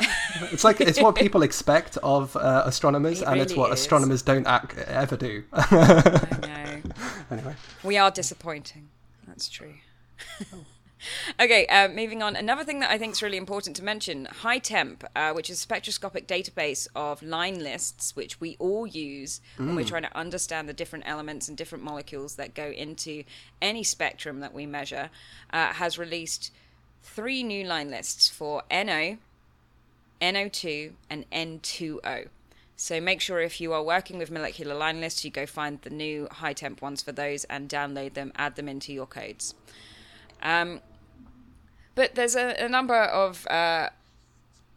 It's like it's what people expect of uh, astronomers, It and it's really what is. astronomers don't act, ever do. I know. anyway, We are disappointing. That's true. okay, uh, moving on. Another thing that I think is really important to mention HITEMP, uh, which is a spectroscopic database of line lists, which we all use when we're trying to understand the different elements and different molecules that go into any spectrum that we measure, uh, has released three new line lists for NO, NO2, and N2O. So make sure if you are working with molecular line lists, you go find the new HITEMP ones for those and download them, add them into your codes. Um, but there's a, a number of uh,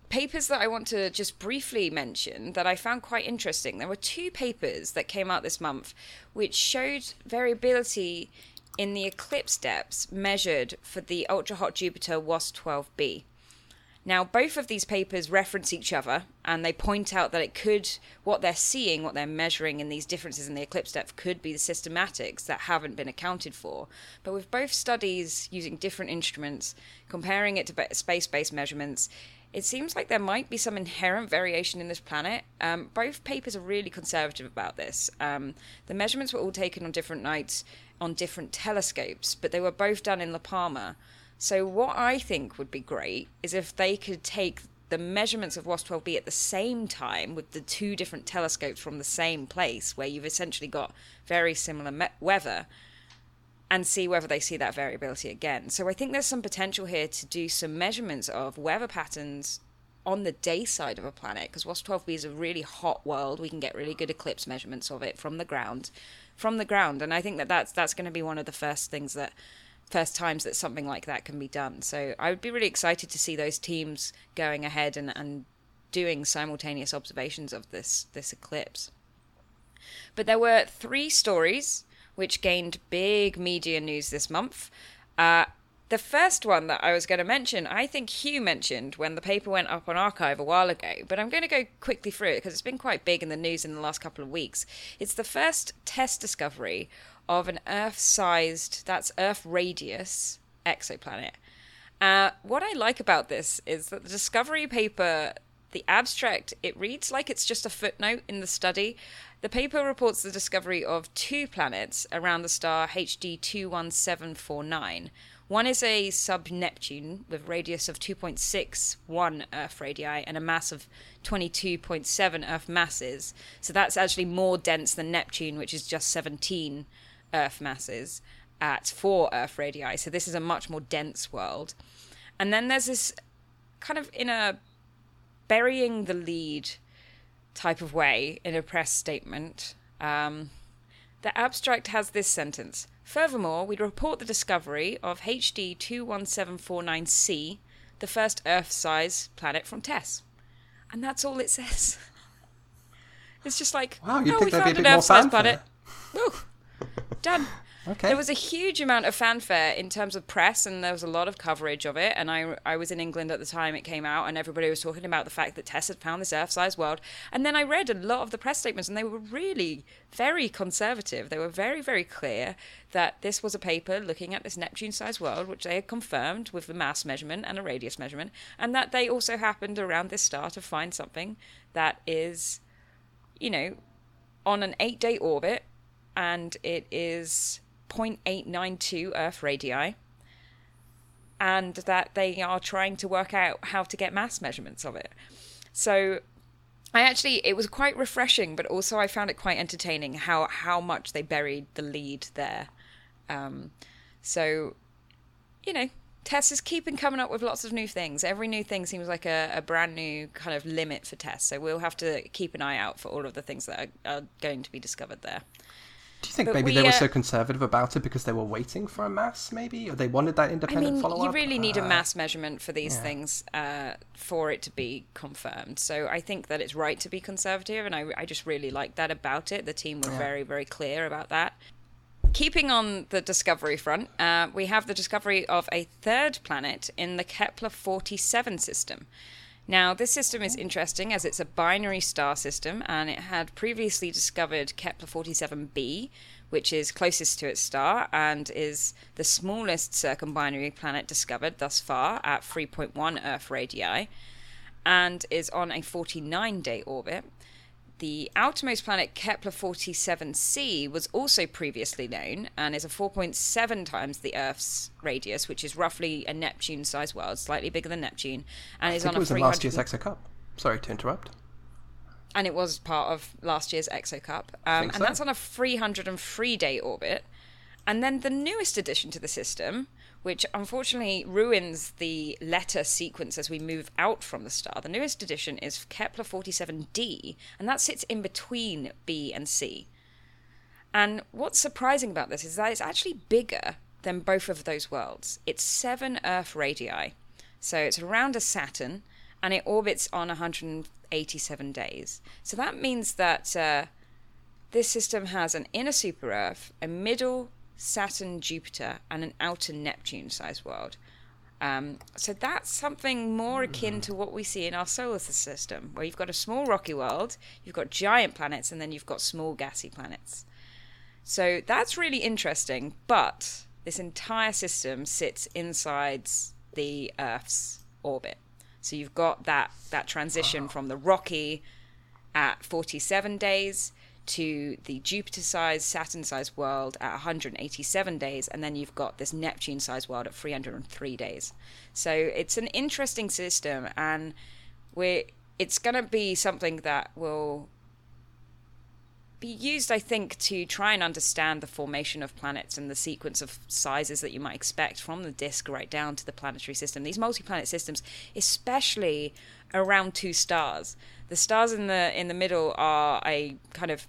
papers that I want to just briefly mention that I found quite interesting. There were two papers that came out this month which showed variability in the eclipse depths measured for the ultra hot Jupiter WASP 12b. Now, both of these papers reference each other and they point out that it could, what they're seeing, what they're measuring in these differences in the eclipse depth could be the systematics that haven't been accounted for. But with both studies using different instruments, comparing it to space based measurements, it seems like there might be some inherent variation in this planet. Um, both papers are really conservative about this. Um, the measurements were all taken on different nights on different telescopes, but they were both done in La Palma. So, what I think would be great is if they could take the measurements of WASP 12b at the same time with the two different telescopes from the same place, where you've essentially got very similar me- weather, and see whether they see that variability again. So, I think there's some potential here to do some measurements of weather patterns on the day side of a planet because WASP 12b is a really hot world. We can get really good eclipse measurements of it from the ground, from the ground, and I think that that's that's going to be one of the first things that first times that something like that can be done. So I would be really excited to see those teams going ahead and, and doing simultaneous observations of this this eclipse. But there were three stories which gained big media news this month. Uh, the first one that I was going to mention, I think Hugh mentioned when the paper went up on arXiv a while ago, but I'm going to go quickly through it because it's been quite big in the news in the last couple of weeks. It's the first TESS discovery of an Earth sized, that's Earth radius exoplanet. Uh, what I like about this is that the discovery paper, the abstract, it reads like it's just a footnote in the study. The paper reports the discovery of two planets around the star HD 21749 one is a sub Neptune with radius of 2.61 Earth radii and a mass of 22.7 Earth masses. So that's actually more dense than Neptune, which is just 17 Earth masses at 4 Earth radii. So this is a much more dense world. And then there's this kind of in a burying the lead type of way in a press statement. Um, the abstract has this sentence Furthermore, we report the discovery of HD 21749c, the first Earth size planet from TESS. And that's all it says. It's just like, Wow, you'd oh, think we there'd be a found an bit more Earth size fanfare. planet. Done. Okay. There was a huge amount of fanfare in terms of press, and there was a lot of coverage of it. And I, I was in England at the time it came out, and everybody was talking about the fact that TESS had found this Earth-sized world. And then I read a lot of the press statements, and they were really very conservative. They were very, very clear that this was a paper looking at this Neptune-sized world, which they had confirmed with the mass measurement and a radius measurement, and that they also happened around this star to find something that is, you know, on an eight-day orbit, and it is 0.892 Earth radii, and that they are trying to work out how to get mass measurements of it. So I actually it was quite refreshing, but also I found it quite entertaining how how much they buried the lead there. Um, so you know, TESS is keeping coming up with lots of new things. Every new thing seems like a, a brand new kind of limit for TESS. So we'll have to keep an eye out for all of the things that are, are going to be discovered there. Do you think but maybe we, they were uh, so conservative about it because they were waiting for a mass, maybe, or they wanted that I independent mean, follow-up? you really need a Uh, mass measurement for these yeah. things uh, for it to be confirmed. So I think that it's right to be conservative, and I, I just really like that about it. The team were Yeah. very, very clear about that. Keeping on the discovery front, uh, we have the discovery of a third planet in the Kepler 47 system. Now, this system is interesting as it's a binary star system, and it had previously discovered Kepler 47b, which is closest to its star and is the smallest circumbinary planet discovered thus far at 3.1 Earth radii, and is on a 49 day orbit. The outermost planet Kepler 47c was also previously known and is a 4.7 times the Earth's radius, which is roughly a Neptune sized world, slightly bigger than Neptune, and I is on it a was in 300 last year's Exo Cup. Sorry to interrupt. and it was part of last year's Exo Cup. Um, think and that's on a 303 day orbit. And then the newest addition to the system, which unfortunately ruins the letter sequence as we move out from the star, the newest addition is Kepler 47d, and that sits in between B and C. And what's surprising about this is that it's actually bigger than both of those worlds. It's seven Earth radii. So it's around a Saturn and it orbits on 187 days. So that means that uh, this system has an inner super Earth, a middle Saturn Jupiter, and an outer Neptune sized world. Um, so that's something more akin to what we see in our solar system, where you've got a small rocky world, you've got giant planets, and then you've got small gassy planets. So that's really interesting, but this entire system sits inside the Earth's orbit. So you've got that that transition from the rocky at 47 days to the Jupiter sized, Saturn sized world at 187 days, and then you've got this Neptune sized world at 303 days. So it's an interesting system, and we're, it's going to be something that will be used, I think, to try and understand the formation of planets and the sequence of sizes that you might expect from the disk right down to the planetary system. These multi-planet systems, especially around two stars. The stars in the in the middle are a kind of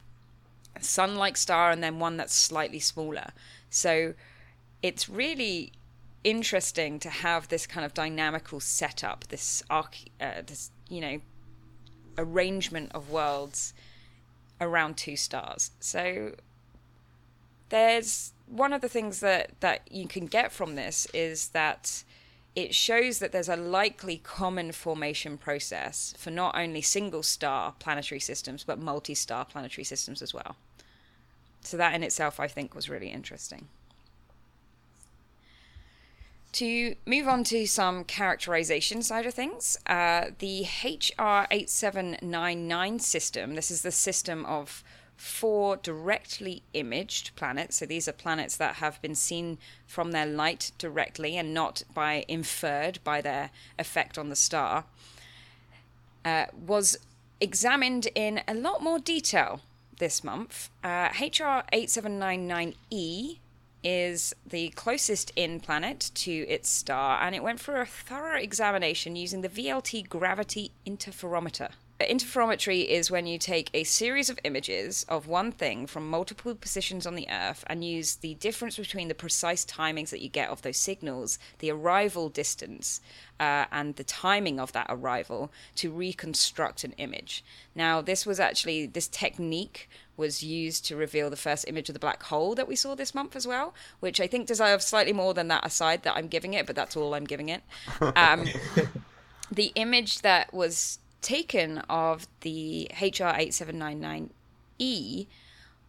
sun-like star, and then one that's slightly smaller. So it's really interesting to have this kind of dynamical setup, this arc, uh, this you know arrangement of worlds around two stars. So there's one of the things that that you can get from this is that it shows that there's a likely common formation process for not only single star planetary systems but multi-star planetary systems as well. So that in itself I think was really interesting. To move on to some characterization side of things, uh, the HR8799 system, this is the system of four directly imaged planets. So these are planets that have been seen from their light directly and not by inferred by their effect on the star, uh, was examined in a lot more detail this month. Uh, HR8799E is the closest in planet to its star, and it went for a thorough examination using the VLT gravity interferometer. Interferometry is when you take a series of images of one thing from multiple positions on the Earth and use the difference between the precise timings that you get of those signals, the arrival distance, uh, and the timing of that arrival to reconstruct an image. Now, this was actually, this technique was used to reveal the first image of the black hole that we saw this month as well, which I think deserves slightly more than that aside that I'm giving it, but that's all I'm giving it. Um, the image that was taken of the HR8799E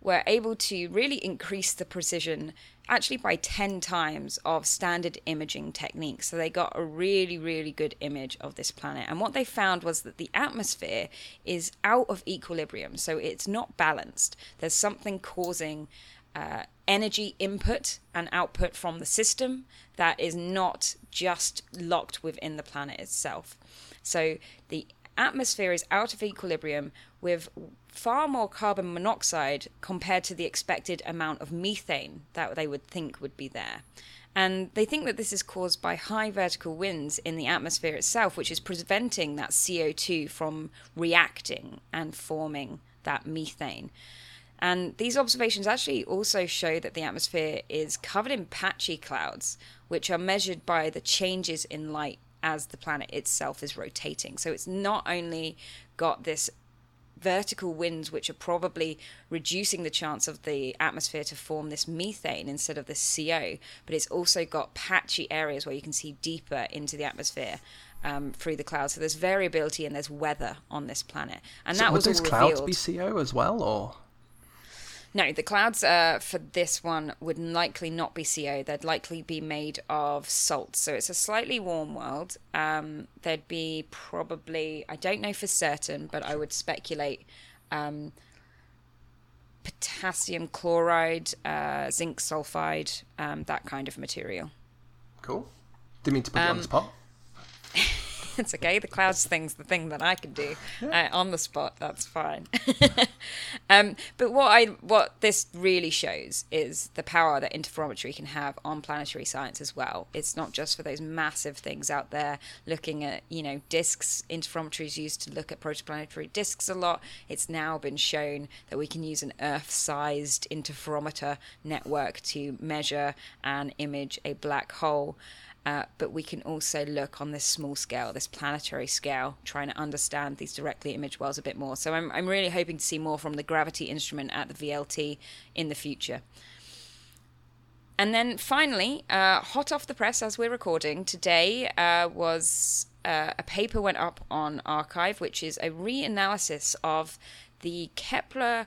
were able to really increase the precision actually by 10 times of standard imaging techniques. So they got a really, really good image of this planet. And what they found was that the atmosphere is out of equilibrium. So it's not balanced. There's something causing uh, energy input and output from the system that is not just locked within the planet itself. So the atmosphere is out of equilibrium with far more carbon monoxide compared to the expected amount of methane that they would think would be there. And they think that this is caused by high vertical winds in the atmosphere itself, which is preventing that CO2 from reacting and forming that methane. And these observations actually also show that the atmosphere is covered in patchy clouds, which are measured by the changes in light as the planet itself is rotating. So it's not only got this vertical winds which are probably reducing the chance of the atmosphere to form this methane instead of this CO, but it's also got patchy areas where you can see deeper into the atmosphere. Um, through the clouds, so there's variability and there's weather on this planet, and so that would was those all clouds revealed. be CO as well, or No, the clouds uh, for this one would likely not be CO. They'd likely be made of salt. So it's a slightly warm world. Um, there'd be probably, I don't know for certain, but I would speculate um, potassium chloride, uh, zinc sulfide, um, that kind of material. cool? Didn't mean to put you on Um, the spot. it's okay. The clouds thing's the thing that I can do uh, on the spot. That's fine. um, but what I what this really shows is the power that interferometry can have on planetary science as well. It's not just for those massive things out there looking at you know disks. Interferometry is used to look at protoplanetary disks a lot. It's now been shown that we can use an Earth-sized interferometer network to measure and image a black hole. Uh, but we can also look on this small scale, this planetary scale, trying to understand these directly imaged worlds a bit more. So I'm, I'm really hoping to see more from the gravity instrument at the VLT in the future. And then finally, uh, hot off the press as we're recording today, uh, was uh, a paper went up on arXiv, which is a reanalysis of the Kepler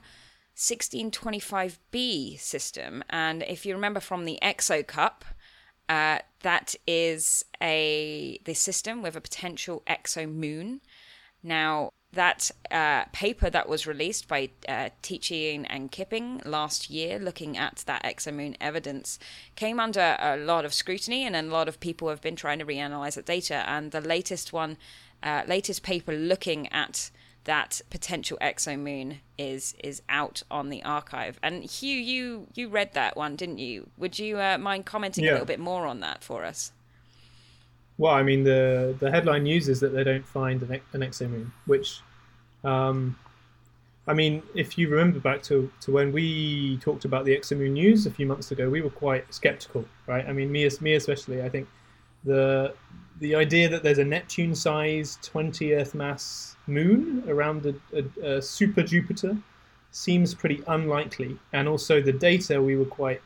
1625b system. And if you remember from the EXO Cup, uh, that is a the system with a potential exo moon. Now, that uh, paper that was released by uh, Teachey and Kipping last year, looking at that exomoon evidence, came under a lot of scrutiny, and a lot of people have been trying to reanalyze that data. And the latest one, uh, latest paper looking at that potential exomoon is is out on the arXiv. And Hugh, you you read that one, didn't you? Would you uh, mind commenting Yeah. a little bit more on that for us? Well, I mean, the the headline news is that they don't find an, an exomoon, which, um, I mean, if you remember back to, to when we talked about the exomoon news a few months ago, we were quite skeptical, right? I mean, me, me especially. I think the the idea that there's a Neptune-sized 20 Earth mass moon around a, a, a super Jupiter seems pretty unlikely, and also the data we were quite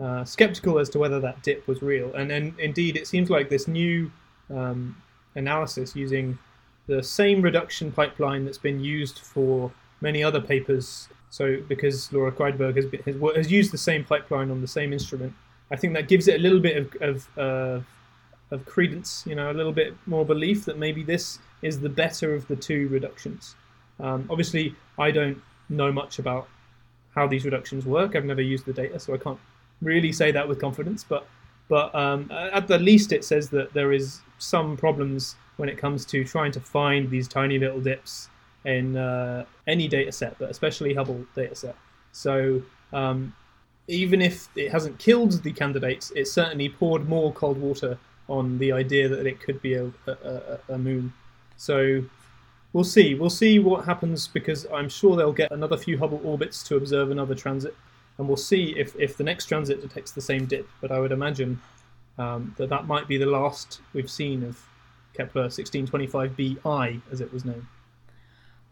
uh, skeptical as to whether that dip was real. And then, indeed, it seems like this new um, analysis using the same reduction pipeline that's been used for many other papers. So, because Laura Kreidberg has, been, has, has used the same pipeline on the same instrument, I think that gives it a little bit of of, uh, of credence, you know, a little bit more belief that maybe this is the better of the two reductions. Um, obviously, I don't know much about how these reductions work. I've never used the data, so I can't really say that with confidence. But but um, at the least, it says that there is some problems when it comes to trying to find these tiny little dips in uh, any data set, but especially Hubble data set. So um, even if it hasn't killed the candidates, it certainly poured more cold water on the idea that it could be a, a, a, moon. So we'll see. We'll see what happens because I'm sure they'll get another few Hubble orbits to observe another transit, and we'll see if, if the next transit detects the same dip. But I would imagine um, that that might be the last we've seen of Kepler 1625bi, as it was known.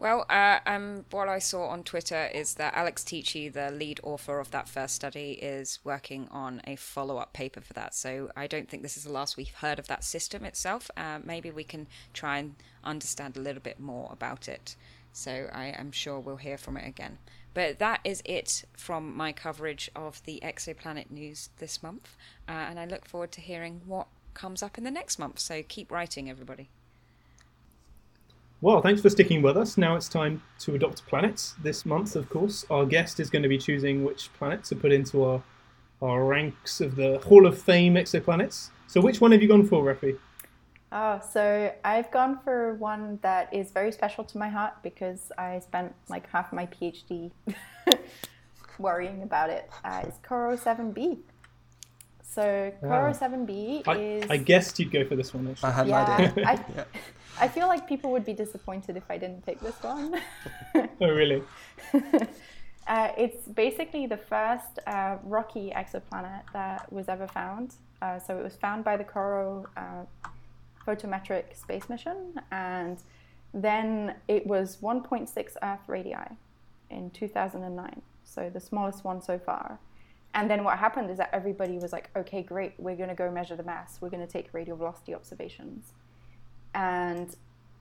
Well, uh, um, what I saw on Twitter is that Alex Teachey, the lead author of that first study, is working on a follow up paper for that. So I don't think this is the last we've heard of that system itself. Uh, maybe we can try and understand a little bit more about it. So I am sure we'll hear from it again. But that is it from my coverage of the exoplanet news this month. Uh, and I look forward to hearing what comes up in the next month. So keep writing, everybody. Well, thanks for sticking with us. Now it's time to adopt planets. This month, of course, our guest is going to be choosing which planet to put into our our ranks of the Hall of Fame exoplanets. So, which one have you gone for, Rafi? Oh, so I've gone for one that is very special to my heart because I spent like half my PhD worrying about it. Uh, it's CoRoT 7b. So CoRoT Wow. Seven B is. I guessed you'd go for this one. Actually. I had yeah, an idea. I, Yeah. I feel like people would be disappointed if I didn't pick this one. Oh, really? Uh, it's basically the first uh, rocky exoplanet that was ever found. Uh, so it was found by the CoRoT uh, photometric space mission, and then it was 1.6 Earth radii in 2009. So the smallest one so far. And then what happened is that everybody was like, okay, great, we're going to go measure the mass. We're going to take radial velocity observations. And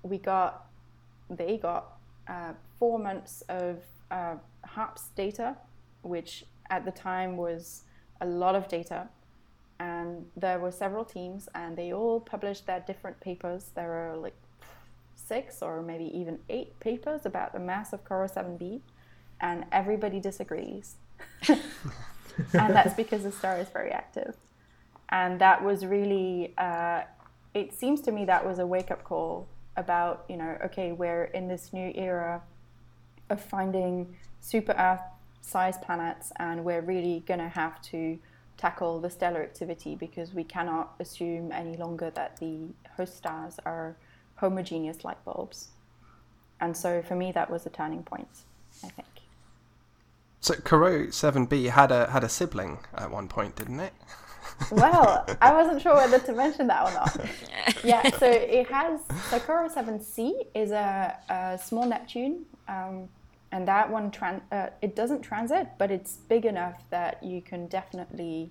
we got, they got uh, four months of uh, HARPS data, which at the time was a lot of data. And there were several teams, and they all published their different papers. There are like six or maybe even eight papers about the mass of CoRoT 7b, and everybody disagrees. and that's because the star is very active. And that was really, uh, it seems to me that was a wake up call about, you know, okay, we're in this new era of finding super Earth sized planets, and we're really going to have to tackle the stellar activity because we cannot assume any longer that the host stars are homogeneous light bulbs. And so for me, that was a turning point, I think. So CoRoT 7b had a had a sibling at one point, didn't it? Well, I wasn't sure whether to mention that or not. Yeah, so it has CoRoT 7c is a, a small Neptune, um, and that one tran- uh, it doesn't transit, but it's big enough that you can definitely,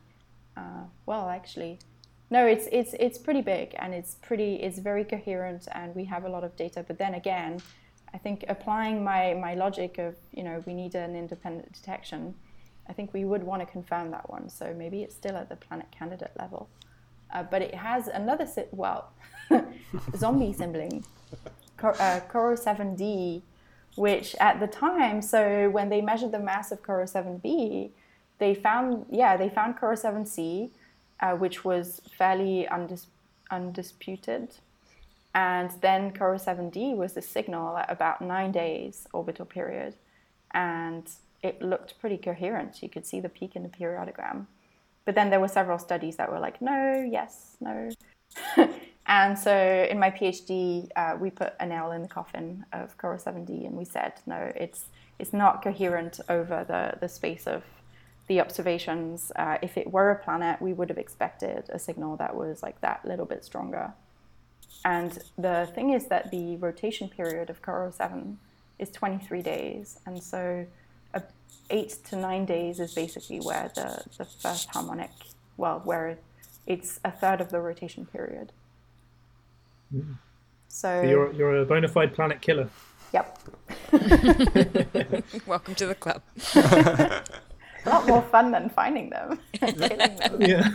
uh, well, actually, no, it's it's it's pretty big and it's pretty it's very coherent, and we have a lot of data. But then again, I think applying my my logic of you know we need an independent detection. I think we would want to confirm that one. So maybe it's still at the planet candidate level. Uh, but it has another, si- well, zombie sibling uh, CoRoT 7d, which at the time, so when they measured the mass of CoRoT 7b, they found, yeah, they found CoRoT 7c, uh, which was fairly undis- undisputed. And then CoRoT 7d was the signal at about nine days orbital period. And it looked pretty coherent. You could see the peak in the periodogram. But then there were several studies that were like, no, yes, no. and so in my PhD, uh, we put a nail in the coffin of CoRoT 7d and we said, no, it's, it's not coherent over the, the space of the observations. Uh, if it were a planet, we would have expected a signal that was like that little bit stronger. And the thing is that the rotation period of CoRoT 7 is 23 days. And so eight to nine days is basically where the, the first harmonic, well, where it's a third of the rotation period. Mm. So, So you're, you're a bona fide planet killer. yep, Welcome to the club. a lot more fun than finding them, and killing them. Yeah.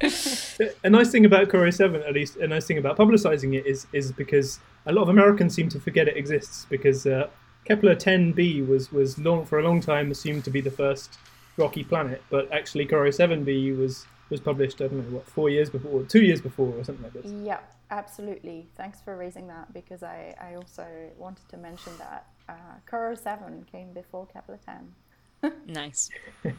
A nice thing about CoRoT 7, at least, a nice thing about publicizing it is is because a lot of Americans seem to forget it exists because uh, Kepler 10b was was long for a long time assumed to be the first rocky planet, but actually CoRoT 7b was was published I don't know what four years before, two years before, or something like this. Yeah, absolutely. Thanks for raising that because I, I also wanted to mention that uh, CoRoT 7 came before Kepler 10. Nice.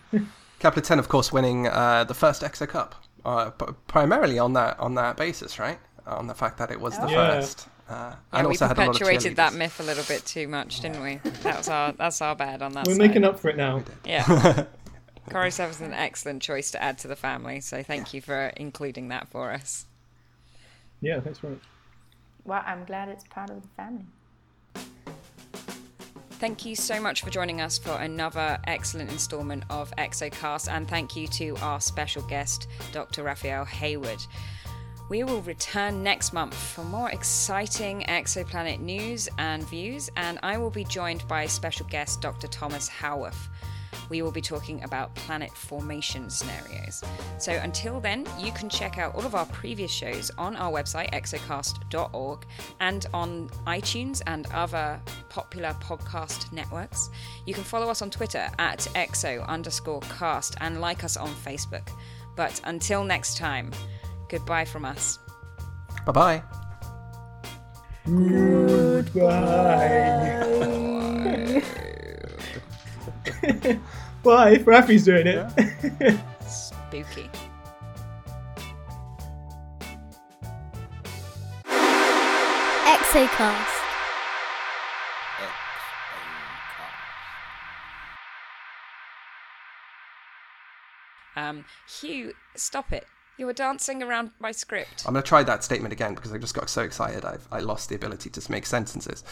Kepler 10, of course, winning uh, the first Exo Cup, uh, p- primarily on that on that basis, right? On the fact that it was the Oh. Yeah. first, uh, Yeah, and we also had a lot of perpetuated that myth a little bit too much, didn't we? That was our that's our bad on that. We're side. making up for it now. Yeah. CoRoT 7 is an excellent choice to add to the family, so thank you for including that for us. Yeah, thanks very much. Well, I'm glad it's part of the family. Thank you so much for joining us for another excellent installment of Exocast, and thank you to our special guest, Dr. Raphaëlle Haywood. We will return next month for more exciting exoplanet news and views, and I will be joined by special guest Dr. Thomas Haworth. We will be talking about planet formation scenarios. So until then, you can check out all of our previous shows on our website, exocast.org, and on iTunes and other popular podcast networks. You can follow us on Twitter at exo underscore cast and like us on Facebook. But until next time, goodbye from us. Bye bye. Goodbye. Bye, if Rafi's doing it. Spooky. Exocast. Um, Hugh, stop it. You were dancing around my script. I'm going to try that statement again because I just got so excited I've, I lost the ability to make sentences.